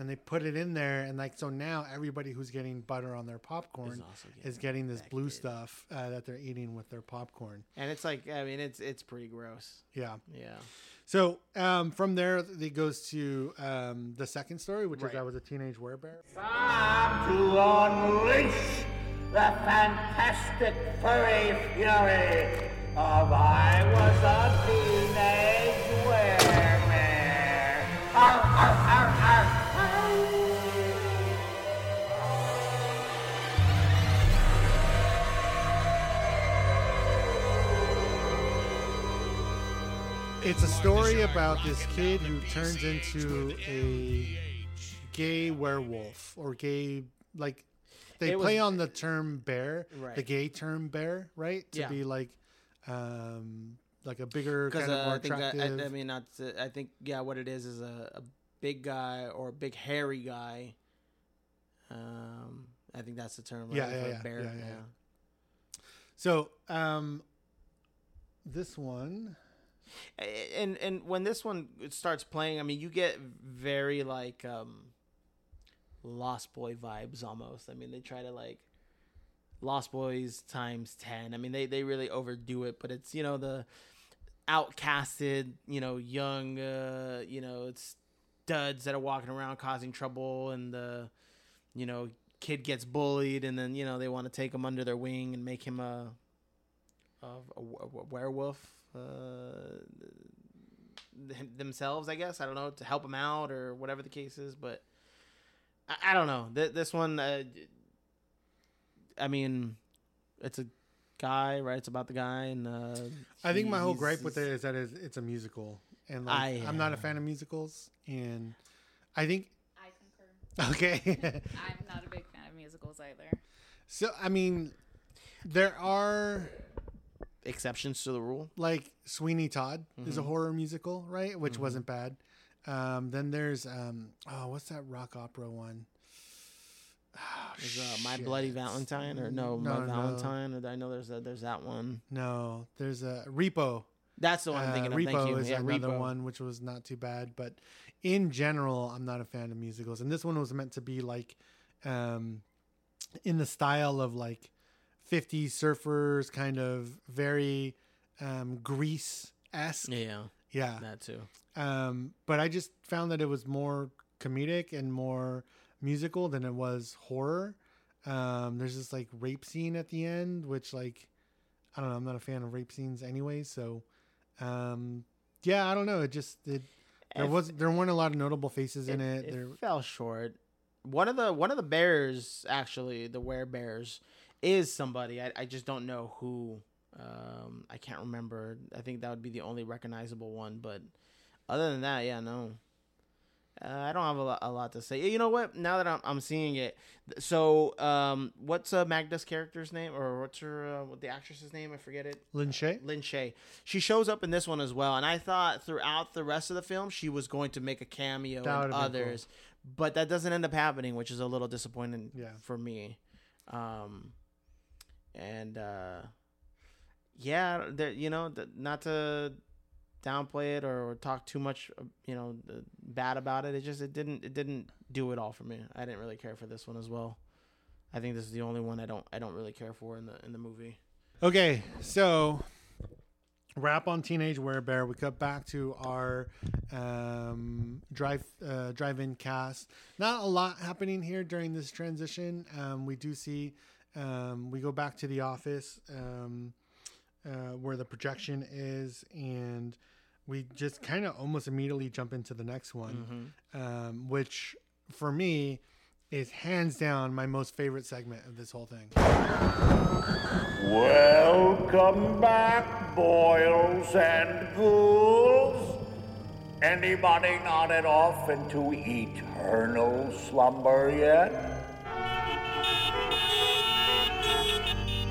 and they put it in there, and like so now everybody who's getting butter on their popcorn Is also is getting this blue stuff uh, that they're eating with their popcorn. and it's like I mean it's it's pretty gross. Yeah. Yeah. So um, from there, it goes to um, the second story, which Right. is I was a teenage werebear. Time to unleash the fantastic furry fury of I was a teenage It's a story about this kid who turns into a gay werewolf or gay like they was- play on the term bear, the gay term bear, right? To Yeah. be like um like a bigger kind of uh, more I think that. I, I mean not to, I think yeah what it is is a, a big guy or a big hairy guy. Um, I think that's the term. Right? Yeah, yeah, yeah, bear, yeah, yeah. so um this one and and when this one starts playing, I mean, you get very like um Lost Boy vibes almost. I mean, they try to like Lost Boys times ten. I mean, they they really overdo it, but it's you know the outcasted, you know, young, uh, you know, it's studs that are walking around causing trouble, and the you know kid gets bullied, and then you know they want to take him under their wing and make him a a, a, a werewolf uh, th- themselves, I guess. I don't know to help them out or whatever the case is, but I, I don't know. Th- this one, uh, I mean, it's a guy, right? It's about the guy, and uh, I think my whole gripe with it is that it's, it's a musical, and like, I, I'm not a fan of musicals, and I think I concur. okay. I'm not a big fan of musicals either. so I mean, there are exceptions to the rule. like Sweeney Todd is a Mhm. horror musical, right? Which Mhm. wasn't bad. Um, then there's um, oh, what's that rock opera one? Oh, Is uh, My Bloody. Valentine or no, No, My no. Valentine? Or I know there's a, there's that one. No, there's a Repo. That's the one I'm Uh, thinking of. Repo is Yeah, another Repo. one, which was not too bad. But in general, I'm not a fan of musicals, and this one was meant to be like, um, in the style of like 50 surfers, kind of very um, Grease esque. Yeah, Yeah. that too. Um, but I just found that it was more comedic and more musical than it was horror. Um, there's this like rape scene at the end, which like I don't know. I'm not a fan of rape scenes anyway. So um, yeah, I don't know. It just it there was there weren't a lot of notable faces in it. it There, fell short. One of the one of the bears, actually, the bears, is somebody. I, I just don't know who. Um, I can't remember. I think that would be the only recognizable one. But other than that, yeah, no. Uh, I don't have a lot, a lot to say. You know what? Now that I'm, I'm seeing it, so um, what's uh, Magda's character's name, or what's her uh, what the actress's name? I forget it. Lin Shaye. Lin Shaye. She shows up in this one as well, and I thought throughout the rest of the film she was going to make a cameo in others, but that doesn't end up happening, which is a little disappointing Yeah. for me. Um, and uh, yeah, there, you know, not to downplay it or, or talk too much, uh, you know, bad about it. It just it didn't it didn't do it all for me. I didn't really care for this one as well. I think this is the only one I don't I don't really care for in the in the movie. Okay, so wrap on Teenage Werebear. We cut back to our um, drive uh, drive-in cast. Not a lot happening here during this transition. Um, we do see um, we go back to the office um, uh, where the projection is, and we just kind of almost immediately jump into the next one, um, which for me is hands down my most favorite segment of this whole thing. Welcome back, boils and ghouls. Anybody nodded off into eternal slumber yet?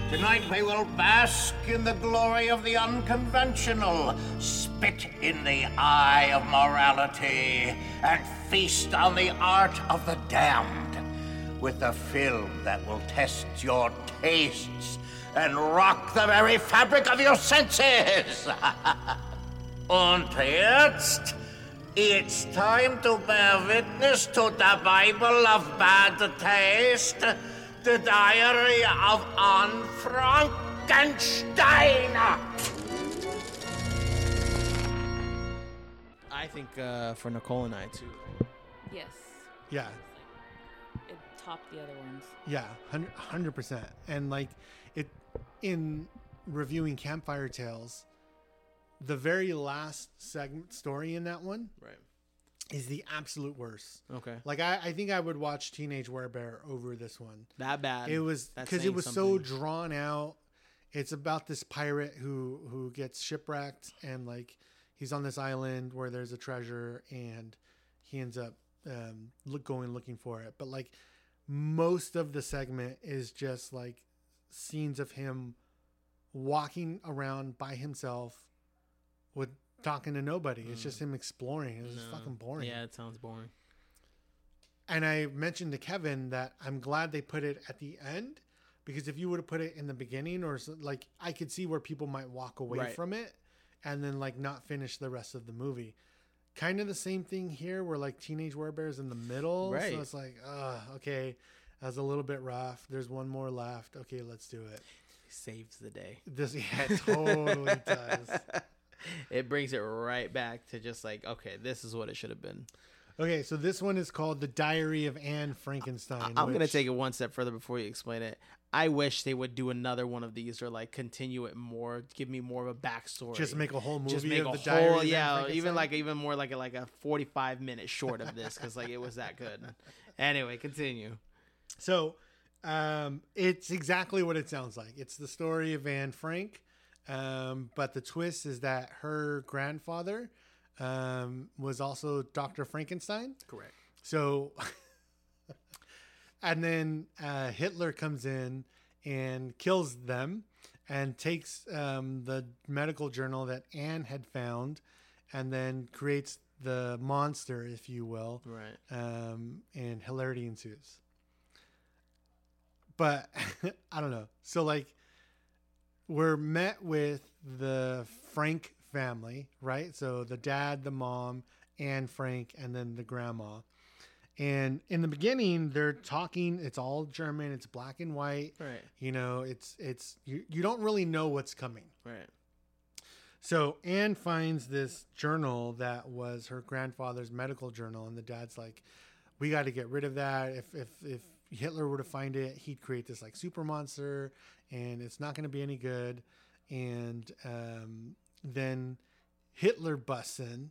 Tonight we will bask in the glory of the unconventional, spit in the eye of morality, and feast on the art of the damned with a film that will test your tastes and rock the very fabric of your senses. Und jetzt, it's time to bear witness to the Bible of bad taste, the diary of Anne Frankenstein. I think uh, for Nicole and I too. Yes. Yeah, It topped the other ones. Yeah, hundred percent. And like it in reviewing Campfire Tales, the very last segment story in that one Right. Is the absolute worst. Okay. Like I, I think I would watch Teenage Werebear over this one. That bad. It was because it was so drawn out. It's about this pirate who who gets shipwrecked and like he's on this island where there's a treasure and he ends up um, look going looking for it. But like most of the segment is just like scenes of him walking around by himself with talking to nobody. It's just him exploring. It's was just Mm. No. fucking boring. Yeah, it sounds boring. And I mentioned to Kevin that I'm glad they put it at the end because if you would have put it in the beginning or so, like I could see where people might walk away Right. from it and then like not finish the rest of the movie. Kind of the same thing here where like Teenage Werebear's in the middle. Right. So it's like, uh, okay, that's a little bit rough. There's one more left. Okay, let's do it. Saves the day. This yeah, it totally does. It brings it right back to just like, okay, this is what it should have been. Okay, so this one is called The Diary of Anne Frankenstein. I'm gonna take it one step further before you explain it. I wish they would do another one of these or like continue it more, give me more of a backstory. Just make a whole Just movie make of a the Diary of whole, Anne yeah, even like even more like a, like a 45 minute short of this because like it was that good. Anyway, continue. So um, it's exactly what it sounds like. It's the story of Anne Frank, um, but the twist is that her grandfather um, was also Dr. Frankenstein. Correct. So, and then uh, Hitler comes in and kills them and takes um, the medical journal that Anne had found and then creates the monster, if you will. Right. Um, and hilarity ensues. But I don't know. So, like, we're met with the Frank family, right? So the dad, the mom, and Frank, and then the grandma. And in the beginning, they're talking. It's all German. It's black and white. Right. You know, it's it's you. You don't really know what's coming. Right. So Anne finds this journal that was her grandfather's medical journal, and the dad's like, "We got to get rid of that. If if if Hitler were to find it, he'd create this like super monster, and it's not going to be any good." And um, then Hitler busts in,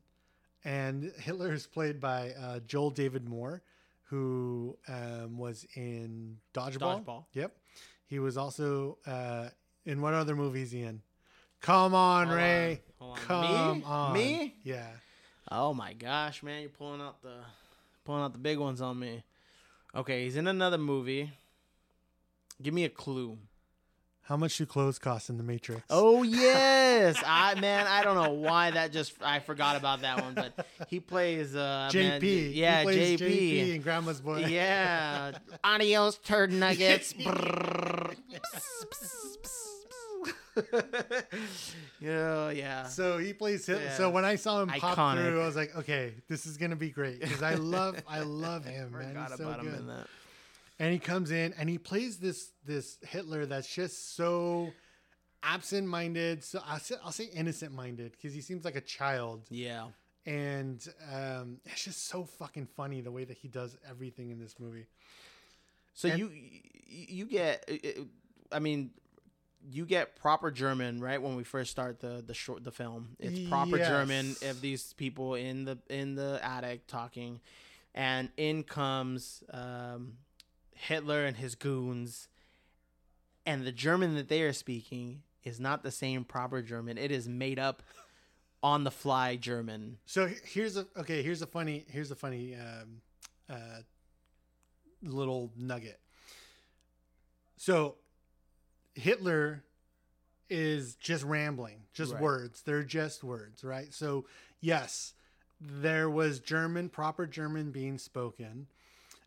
and Hitler is played by uh, Joel David Moore, who um, was in Dodgeball. Dodgeball. Yep. He was also uh, in what other movie is he in? Come on, Hold on, Ray. hold on. Come Me? on. Me? Yeah. Oh my gosh, man, you're pulling out the pulling out the big ones on me. Okay, he's in another movie. Give me a clue. How much do clothes cost in the Matrix? Oh yes, I man, I don't know why that just I forgot about that one, but he plays uh man, JP. yeah, he plays JP. JP and Grandma's boy. Yeah. Adios, turd nuggets. yeah, yeah. So he plays Hitler. Yeah. So when I saw him pop Iconic. through, I was like, okay, this is gonna be great because I love, I love him, man. He's so about him good. in that. and he comes in and he plays this this Hitler that's just so absent-minded. So I'll say, I'll say innocent-minded because he seems like a child. Yeah. And um, it's just so fucking funny the way that he does everything in this movie. So And- you you get, I mean, you get proper German right when we first start the the short the film. It's proper German Yes. of these people in the in the attic talking, and in comes um, Hitler and his goons, and the German that they are speaking is not the same proper German. It is made up on the fly German. So here's a okay. Here's a funny. Here's a funny um, uh, little nugget. So Hitler is just rambling, just Right. words. They're just words, right? So yes, there was German, proper German being spoken,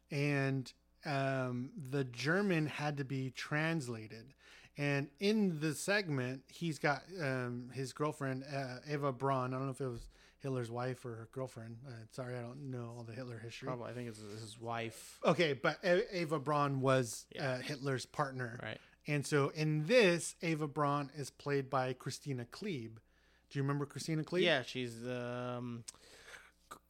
and um, the German had to be translated. And in the segment, he's got um, his girlfriend uh, Eva Braun. I don't know if it was Hitler's wife or her girlfriend. Uh, sorry, I don't know all the Hitler history. Probably, I think it's his wife. Okay, but Eva Braun was uh, Hitler's partner. Right. And so in this, Ava Braun is played by Kristina Klebe. Do you remember Kristina Klebe? Yeah, she's um,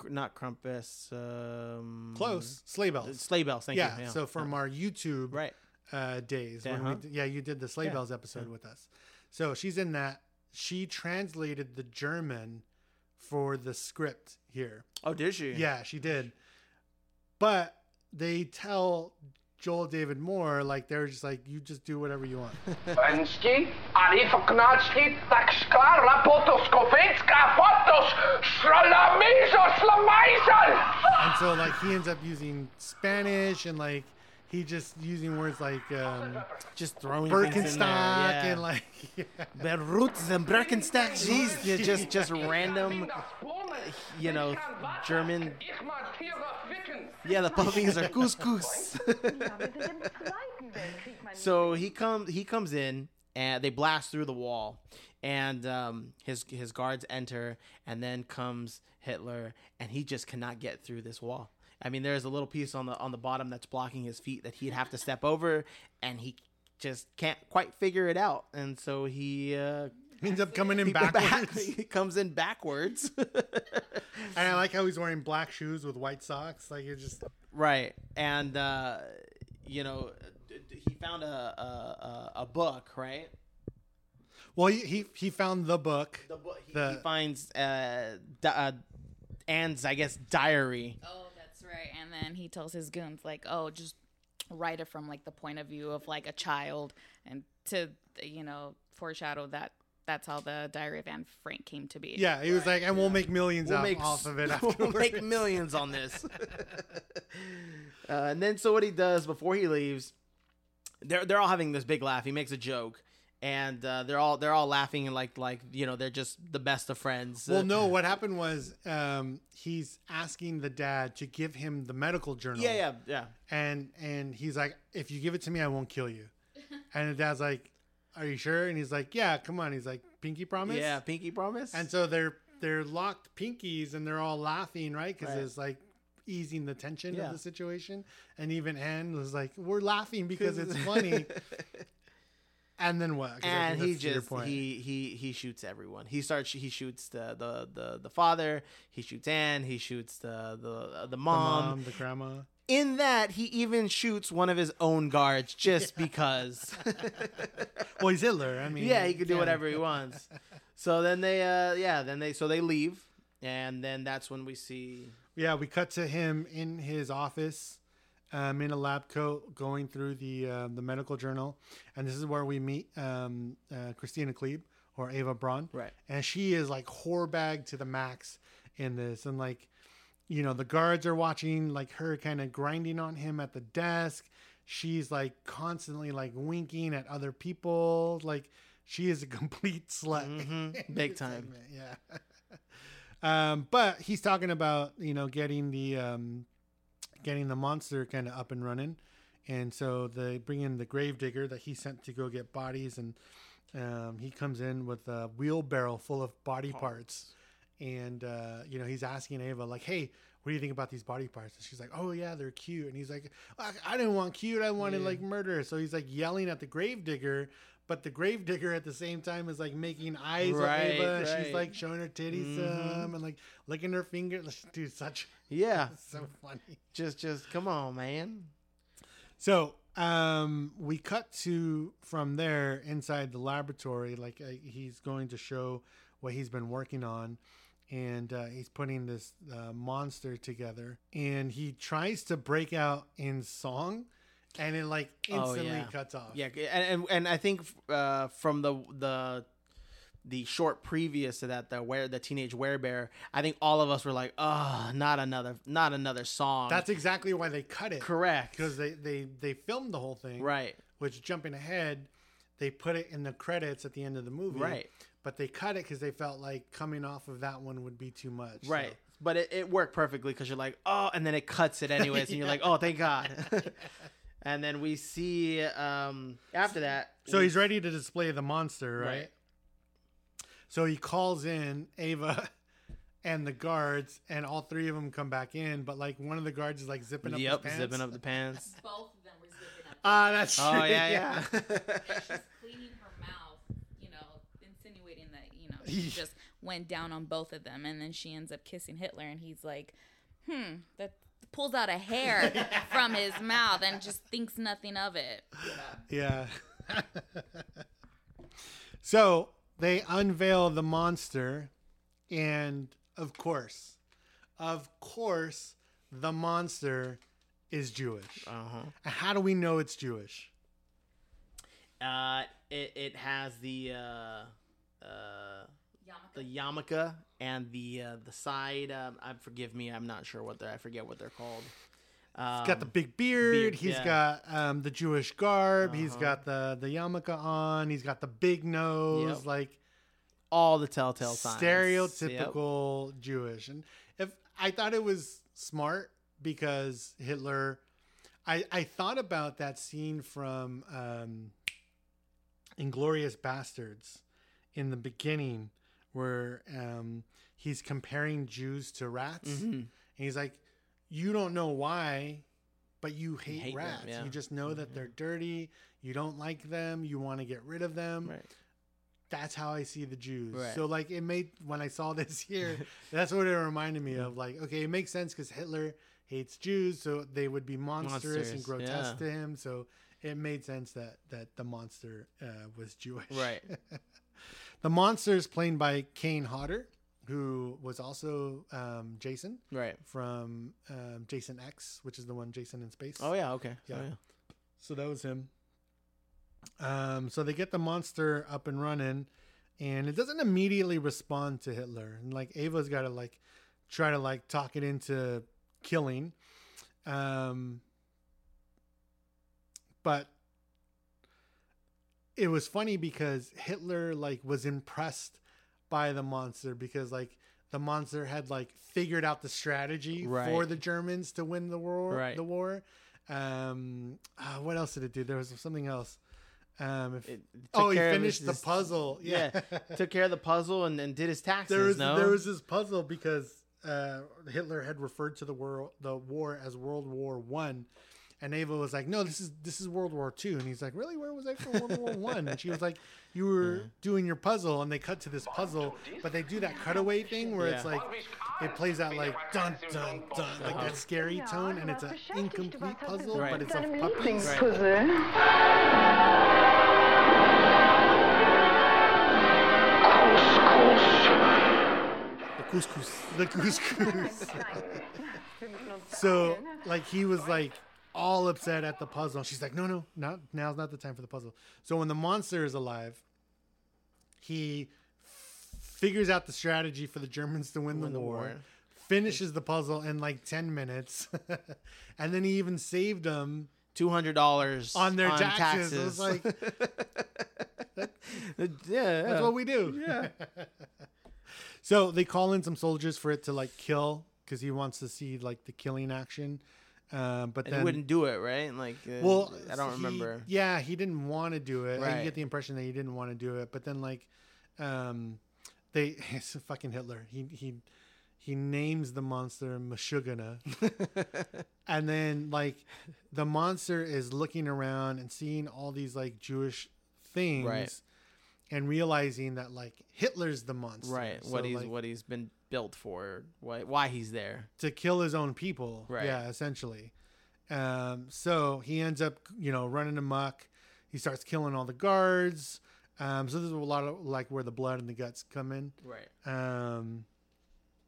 not Krampus. Um, Close. Sleigh bells. Sleigh bells. Thank yeah, you. So from our YouTube right. uh, days, when Uh-huh. we, yeah, you did the sleigh Yeah. bells episode Yeah. with us. So she's in that. She translated the German for the script here. Oh, did she? Yeah, she did. But they tell Joel David Moore like they're just like you just do whatever you want. Pański, Ali tak szklarla potoskowicka, fotos, szralamizo, and so like he ends up using Spanish and like he just using words like um, just throwing Birkenstock yeah. and like yeah. Roots and Birkenstock. Jeez, they're just just random, you know, German. Yeah, the puppies are couscous. so he comes he comes in and they blast through the wall, and um, his his guards enter, and then comes Hitler, and he just cannot get through this wall. I mean, there's a little piece on the on the bottom that's blocking his feet that he'd have to step over, and he just can't quite figure it out, and so he uh, ends up coming in he- back- backwards. he comes in backwards. and I like how he's wearing black shoes with white socks. Like you're just Right, and uh, you know, d- d- he found a a, a, a book, right? well, he he, he found the book. The book. He, The- he finds uh, di- uh, Anne's, I guess, diary. Oh, that's right. And then he tells his goons like, "Oh, just write it from like the point of view of like a child," and to you know foreshadow that that's how the Diary of Anne Frank came to be. Yeah, he was like, and we'll make 1000000s We'll make off of it we'll make millions on this. uh, and then so what he does before he leaves, they're they're all having this big laugh. He makes a joke. And uh, they're all they're all laughing and like like you know they're just the best of friends. Well, no, what happened was um, he's asking the dad to give him the medical journal. Yeah, yeah, yeah. And and he's like, if you give it to me, I won't kill you. And the dad's like, Are you sure? And he's like, Yeah, come on. He's like, Pinky promise. Yeah, pinky promise. And so they're they're locked pinkies and they're all laughing, right? Because Right. it's like easing the tension Yeah. of the situation. And even Anne was like, We're laughing because it's funny. And then what? And he just point. he he he shoots everyone. He starts he shoots the the the, the father. He shoots Anne. He shoots the the the mom. the mom, the grandma. In that, he even shoots one of his own guards just because. Well, he's Hitler. I mean, yeah, he could do can. whatever he wants. So then they, uh, yeah, then they, so they leave, and then that's when we see. Yeah, we cut to him in his office, um, in a lab coat, going through the uh, the medical journal, and this is where we meet um, uh, Kristina Klebe or Ava Braun, Right. And she is like whore bag to the max in this, and like, you know, the guards are watching like her kind of grinding on him at the desk. She's like constantly like winking at other people, like she is a complete slut, Mm-hmm. Big time. yeah. um, but he's talking about you know getting the um, getting the monster kind of up and running, and so they bring in the gravedigger that he sent to go get bodies, and um, he comes in with a wheelbarrow full of body parts, and uh, you know he's asking Ava like, "Hey, what do you think about these body parts? And she's like, oh yeah, they're cute. And he's like, I, I didn't want cute. I wanted Yeah. like murder. So he's like yelling at the gravedigger. But the gravedigger at the same time is like making eyes Right, at Ava. and She's like showing her titties Mhm. him and like licking her finger. Dude, such Yeah. so funny. Just, just come on, man. So um, we cut to from there inside the laboratory. Like uh, he's going to show what he's been working on, and uh, he's putting this uh, monster together. And he tries to break out in song, and it like instantly oh, yeah. cuts off. Yeah, and and, and I think uh, from the the the short previous to that, the where the teenage werebear, I think all of us were like, oh, not another, not another song. That's exactly why they cut it. correct. because they, they they filmed the whole thing. Right. Which jumping ahead, they put it in the credits at the end of the movie. Right. But they cut it because they felt like coming off of that one would be too much. so- Right. But it, it worked perfectly because you're like, oh, and then it cuts it anyways, and you're like, oh, thank God. and then we see um, after that. So we- he's ready to display the monster, right? Right. So he calls in Ava and the guards, and all three of them come back in. But like one of the guards is like zipping up his Yep, pants. zipping up the pants. Both of them were zipping up. Ah, that's true. Oh yeah, yeah. She's cleaning her mouth, you know, insinuating that, you know, she just went down on both of them. And then she ends up kissing Hitler, and he's like, hmm, that pulls out a hair from his mouth and just thinks nothing of it. Yeah. so they unveil the monster, and of course, of course, the monster is Jewish. Uh-huh. How do we know it's Jewish? Uh, it, it has the uh, uh, the yarmulke and the uh, the side. Um, I forgive me, I'm not sure what they are I forget what they're called. Um, He's got the big beard. beard, He's yeah. got um, the Jewish garb. He's Uh-huh. got the the yarmulke on. He's got the big nose. Yep. Like all the telltale signs. Yep. stereotypical Jewish. And if I thought it was smart because Hitler, I I thought about that scene from um, Inglourious Basterds in the beginning where um, he's comparing Jews to rats, Mhm. and he's like, "You don't know why." But you hate, hate them, rats. yeah. You just know that they're dirty. You don't like them. You want to get rid of them Right. that's how I see the Jews. Right. So like it made when I saw this here, that's what it reminded me of. Like, okay, it makes sense because Hitler hates Jews, so they would be monstrous and grotesque yeah. to him. So it made sense that that the monster uh, was Jewish. Right. the monster is played by Kane Hodder, who was also um, Jason. Right. From um, Jason X, which is the one Jason in space. Oh yeah, okay. Yeah. Oh, yeah. So that was him. Um, so they get the monster up and running, and it doesn't immediately respond to Hitler. And like Ava's got to like try to like talk it into killing. Um, but it was funny because Hitler like was impressed by the monster because like the monster had like figured out the strategy for the Germans to win the war. Right. The war. Um, ah, what else did it do? There was something else. Um, if, oh, he Took care of finished his- the puzzle. Yeah, took care of the puzzle and then did his taxes. there was no, there was this puzzle because uh, Hitler had referred to the war the war as World War One, and Ava was like, "No, this is this is World War Two. and he's like, "Really? Where was I for World War One?" And she was like, "You were doing your puzzle," and they cut to this puzzle, but they do that cutaway thing where it's like it plays out like dun dun dun, like that uh-huh. scary tone, and it's an incomplete puzzle, but Right. it's of Deinem puppies. The couscous. The couscous. so, like, he was like all upset at the puzzle. She's like, no, no, not now's not the time for the puzzle. So when the monster is alive, he f- figures out the strategy for the Germans to win, Win the, the war, war. finishes the puzzle in like ten minutes, and then he even saved them two hundred dollars on their on taxes. Taxes. like, yeah, that's what we do. Yeah. so they call in some soldiers for it to like kill because he wants to see like the killing action. Um, but And then he wouldn't do it, right? Like, uh, well, I don't he- remember. Yeah, he didn't want to do it. I get the impression that he didn't want to do it. But then like, um, they it's fucking Hitler. He he he names the monster Meshuggah. and then like the monster is looking around and seeing all these like Jewish things Right. and realizing that like Hitler's the monster. Right. So, what he's like, what he's been built for. Why why he's there. to kill his own people. Right. Yeah, essentially. Um, so he ends up, you know, running amok. He starts killing all the guards. Um, so this is a lot of like where the blood and the guts come in. Right. Um,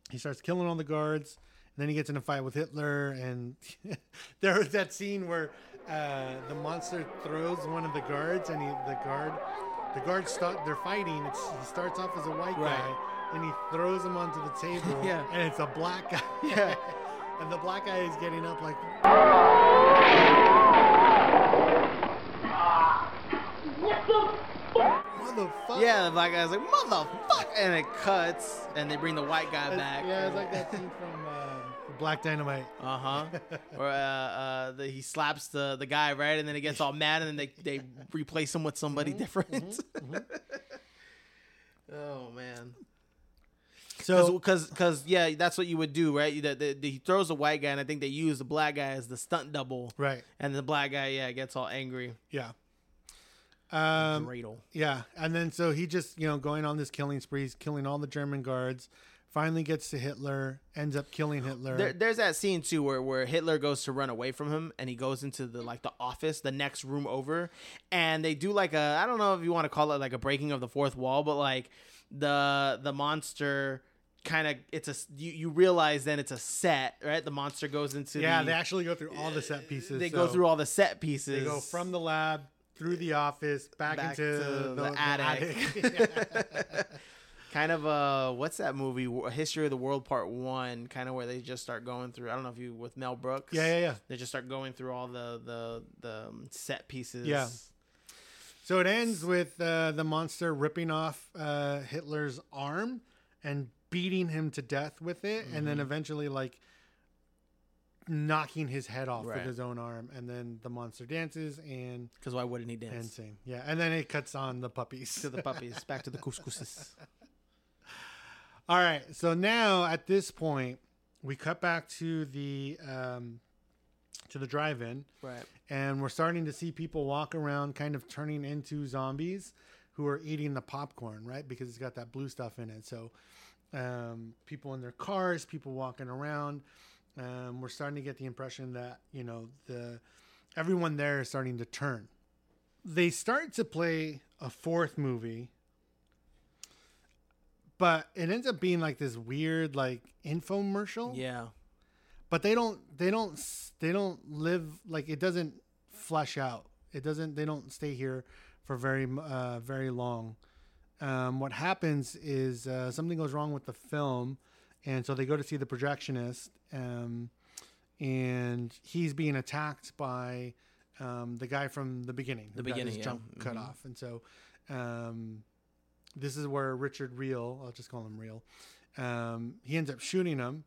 he starts killing all the guards. And then he gets in a fight with Hitler, and there was that scene where uh, the monster throws one of the guards, and he, the guard, the guards start. They're fighting. It's, he starts off as a white Right. guy, and he throws him onto the table. Yeah. and it's a black guy. Yeah. and the black guy is getting up like. Motherfucker. Yeah, the black guy's like motherfucker, and it cuts, and they bring the white guy back. Yeah, it's like that scene from Black Dynamite. Uh huh. or uh, uh, the, he slaps the the guy right, and then he gets all mad, and then they they replace him with somebody Mm-hmm, different. oh man. So- because because yeah, that's what you would do, right? The, the, the- he throws the white guy, and I think they use the black guy as the stunt double, Right. And the black guy, yeah, gets all angry. Yeah. Um, Dreidel. Yeah, and then so he just you know going on this killing spree, he's killing all the German guards. Finally gets to Hitler, ends up killing Hitler. There, there's that scene too where, where Hitler goes to run away from him and he goes into the like the office, the next room over, and they do like a I don't know if you want to call it like a breaking of the fourth wall, but like the the monster kind of it's a you, you realize then it's a set right the monster goes into yeah, the, they actually go through all the set pieces. they go through all the set pieces They go from the lab through the office back, back into to the, the, the attic. attic. kind of uh what's that movie history of the world part one kind of where they just start going through i don't know if you with mel brooks Yeah, yeah, yeah. they just start going through all the the the um, set pieces Yeah. So it ends with uh, the monster ripping off uh, Hitler's arm and beating him to death with it, and then Mhm. eventually like knocking his head off Right. with his own arm, and then the monster dances and because why wouldn't he dance and sing? Yeah, and then it cuts on the puppies to the puppies back to the couscouses All right, so now at this point, we cut back to the um, to the drive-in, Right. And we're starting to see people walk around, kind of turning into zombies who are eating the popcorn, right? Because it's got that blue stuff in it. So, um, people in their cars, people walking around. Um, we're starting to get the impression that you know the everyone there is starting to turn. They start to play a fourth movie but it ends up being like this weird like infomercial. Yeah. But they don't they don't they don't live like it doesn't flesh out. It doesn't they don't stay here for very uh, very long. Um, what happens is uh, something goes wrong with the film and so they go to see the projectionist um, and he's being attacked by um, the guy from the beginning. The got beginning, his yeah. jump cut Mhm. off. And so um, this is where Richard Riehle, I'll just call him Riehle, um, he ends up shooting him,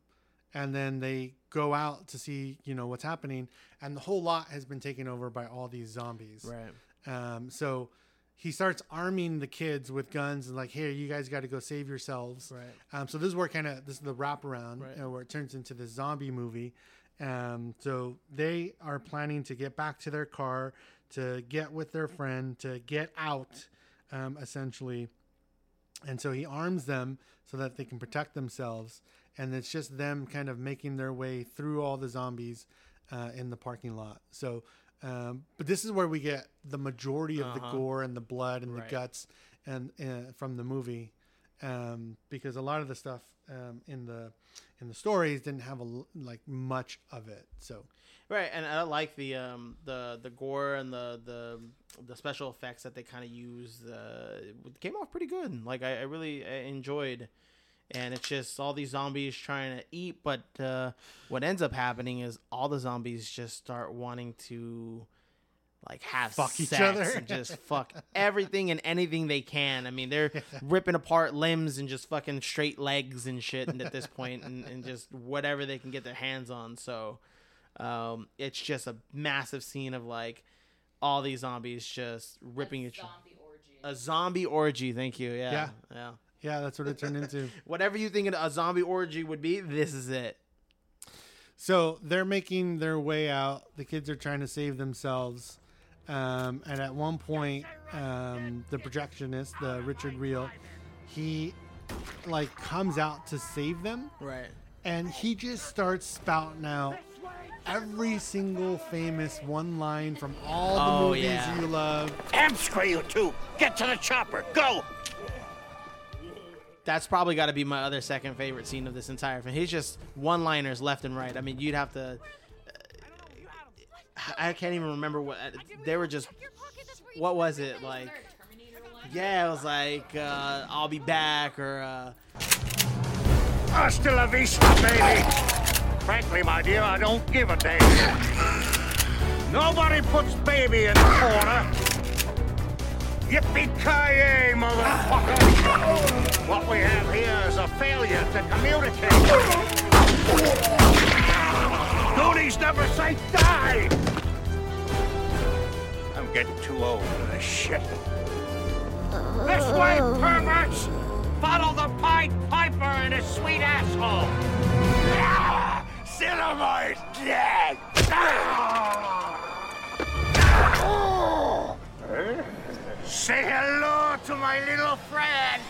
and then they go out to see, you know, what's happening, and the whole lot has been taken over by all these zombies. Right. Um, so he starts arming the kids with guns and like, here, you guys got to go save yourselves. Right. Um, so this is where kind of this is the wraparound Right. uh, where it turns into the zombie movie. Um, so they are planning to get back to their car, to get with their friend, to get out, um, essentially. And so he arms them so that they can protect themselves. And it's just them kind of making their way through all the zombies uh, in the parking lot. So, um, but this is where we get the majority of the Uh-huh. gore and the blood and Right. the guts and uh, from the movie, um, because a lot of the stuff um, in the in the stories didn't have a like much of it. So Right, and I like the um the the gore and the the the special effects that they kind of use. Uh, came off pretty good. Like I, I really uh, enjoyed, and it's just all these zombies trying to eat. But uh, what ends up happening is all the zombies just start wanting to like have Fuck each sex other. and just fuck everything and anything they can. I mean, they're ripping apart limbs and just fucking straight legs and shit. And at this point, and, and just whatever they can get their hands on. So. Um, it's just a massive scene of like all these zombies just ripping each other. a zombie orgy. Thank you. Yeah, Yeah. yeah. Yeah, that's what it turned into. Whatever you think a zombie orgy would be, this is it. So they're making their way out. The kids are trying to save themselves. Um, and at one point, um, the projectionist, the Richard Riehle, he like comes out to save them. Right. And he just starts spouting out every single famous one line from all the Oh, movies yeah. you love. Hamstray you two! Get to the chopper! Go! That's probably got to be my other second favorite scene of this entire film. He's just one-liners left and right. I mean, you'd have to. I can't even remember what they were just. What was it like? Yeah, it was like uh, "I'll be back" or uh, Hasta la vista, baby! Frankly, my dear, I don't give a damn. Nobody puts baby in the corner. Yippee-ki-yay, motherfucker! What we have here is a failure to communicate. Goonies never say die! I'm getting too old for this shit. This way, perverts! Follow the Pied Piper and his sweet asshole! Ah, Cinnamite dead! Ah! Say hello to my little friend!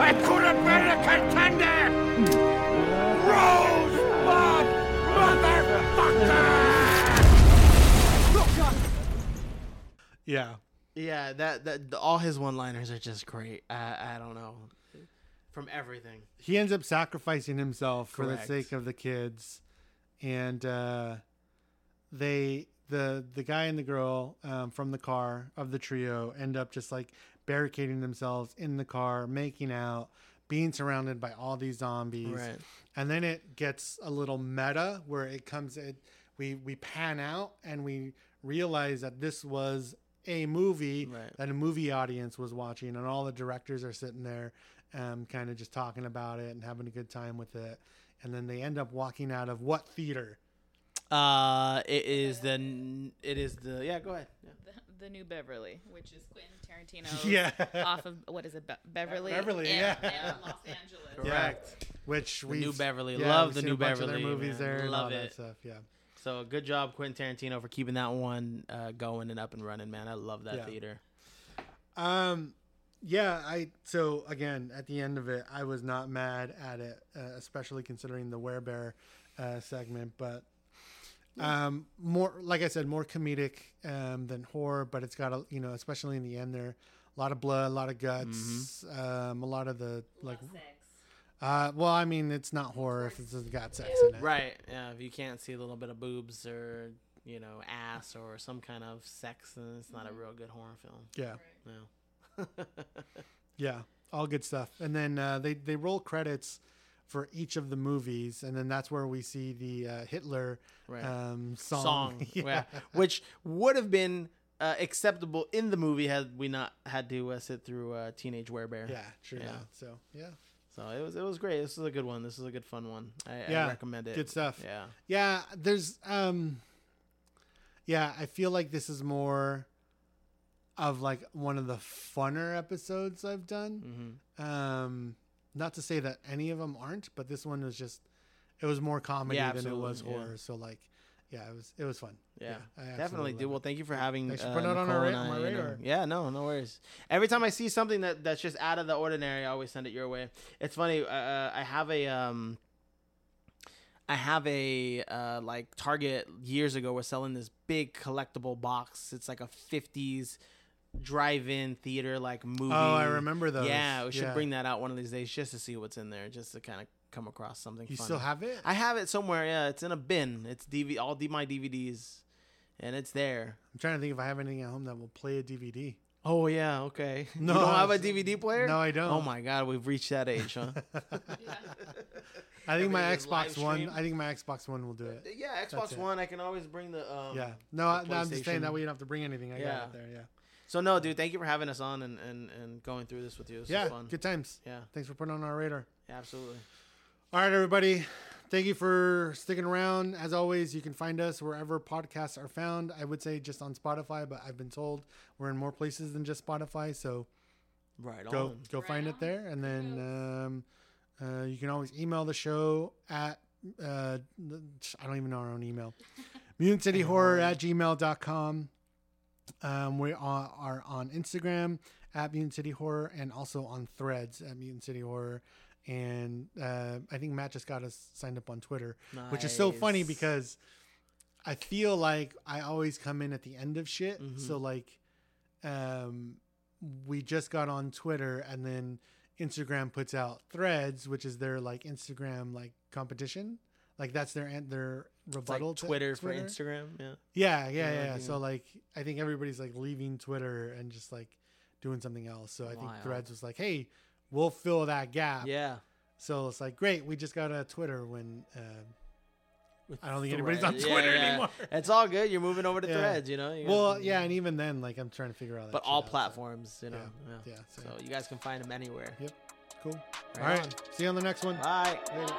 I could have been a contender! Rosebud motherfucker! Yeah. yeah, that that all his one-liners are just great. I I don't know, from everything. he ends up sacrificing himself for the sake of the kids and uh they the the guy and the girl um, from the car of the trio end up just like barricading themselves in the car making out being surrounded by all these zombies Right. and then it gets a little meta where it comes it we we pan out and we realize that this was a movie Right. that a movie audience was watching and all the directors are sitting there um, kind of just talking about it and having a good time with it and then they end up walking out of what theater Uh, it is the it is the yeah. Go ahead. Yeah. The, the New Beverly, which is Quentin Tarantino's Yeah. off of what is it, Be- Beverly? Beverly, and, yeah. and Los Angeles. Correct. which we New Beverly. yeah, Love the New a their Beverly, movies man. there and Love all that it. stuff yeah So good job, Quentin Tarantino, for keeping that one uh, going and up and running, man. I love that Yeah. theater. Um, yeah, I so again at the end of it, I was not mad at it, uh, especially considering the werebear uh, segment. But um, more like I said, more comedic um, than horror. But it's got a you know, especially in the end there, a lot of blood, a lot of guts, um, a lot of the like. Uh, well, I mean, it's not horror if it's got sex in it. Right. Yeah. If you can't see a little bit of boobs or you know ass or some kind of sex, then it's not a real good horror film. Yeah. No. Yeah, all good stuff. And then uh, they they roll credits for each of the movies, and then that's where we see the uh, Hitler Right. um, song. song, yeah. yeah, which would have been uh, acceptable in the movie had we not had to uh, sit through uh, Teenage Werebear. Yeah, true that. So, yeah. So it was it was great. This is a good one. This is a good fun one. I, yeah, I recommend it. Good stuff. Yeah. yeah. There's um, yeah. I feel like this is more of like one of the funner episodes I've done. Mm-hmm. Um, not to say that any of them aren't, but this one was just it was more comedy Yeah, than it was yeah. horror. So like, yeah, it was it was fun. Yeah, I definitely, dude. Well, thank you for having. Thanks for uh, putting it on our I, my you know. radar. Yeah, no, no worries. Every time I see something that that's just out of the ordinary, I always send it your way. It's funny. Uh, I have a um. I have a uh, like Target years ago was selling this big collectible box. It's like a '50s drive-in theater like movie. Oh, I remember those. Yeah, we should Yeah. bring that out one of these days just to see what's in there, just to kind of come across something. You fun. still have it? I have it somewhere. Yeah, it's in a bin. It's DV all D my DVDs, and it's there. I'm trying to think if I have anything at home that will play a DVD. Oh yeah, okay. No, you don't have a DVD player? No, I don't. Oh my god, we've reached that age, huh? I think my Everything is live Xbox One. I think my Xbox One will do it. yeah, Xbox it. One. I can always bring the. Um, Yeah. No, I, the no, I'm just saying that PlayStation. way you don't have to bring anything. I got Yeah. it there. Yeah. So no, dude, thank you for having us on and, and, and going through this with you. This yeah. was fun. Good times. Yeah. Thanks for putting on our radar. Yeah, absolutely. All right, everybody. thank you for sticking around. As always, you can find us wherever podcasts are found. I would say just on Spotify, but I've been told we're in more places than just Spotify. So Right go on. go find it there, and then um, uh, you can always email the show at uh, I don't even know our own email. mutantcityhorror at gmail.com. Um, we are, are on Instagram at Mutant City Horror and also on threads at Mutant City Horror. And uh, I think Matt just got us signed up on Twitter, which is so funny because I feel like I always come in at the end of shit. Mhm. So, like, um, we just got on Twitter and then Instagram puts out threads, which is their like Instagram like competition. Like that's their their It's like rebuttal to Twitter for Instagram. Yeah. yeah, yeah, Yeah, yeah. So like, I think everybody's like leaving Twitter and just like doing something else. So I think Threads was like, hey, we'll fill that gap. Yeah. So it's like, great, we just got a Twitter when uh, I don't think anybody's on Twitter Yeah, yeah. anymore. It's all good. You're moving over to. Threads, you know. You well, yeah, and even then, like, I'm trying to figure out. That but all out, so- platforms, you know. Yeah, Yeah. yeah, so- So you guys can find them anywhere. Yep. Cool. Right all right. on. See you on the next one. Bye. Later.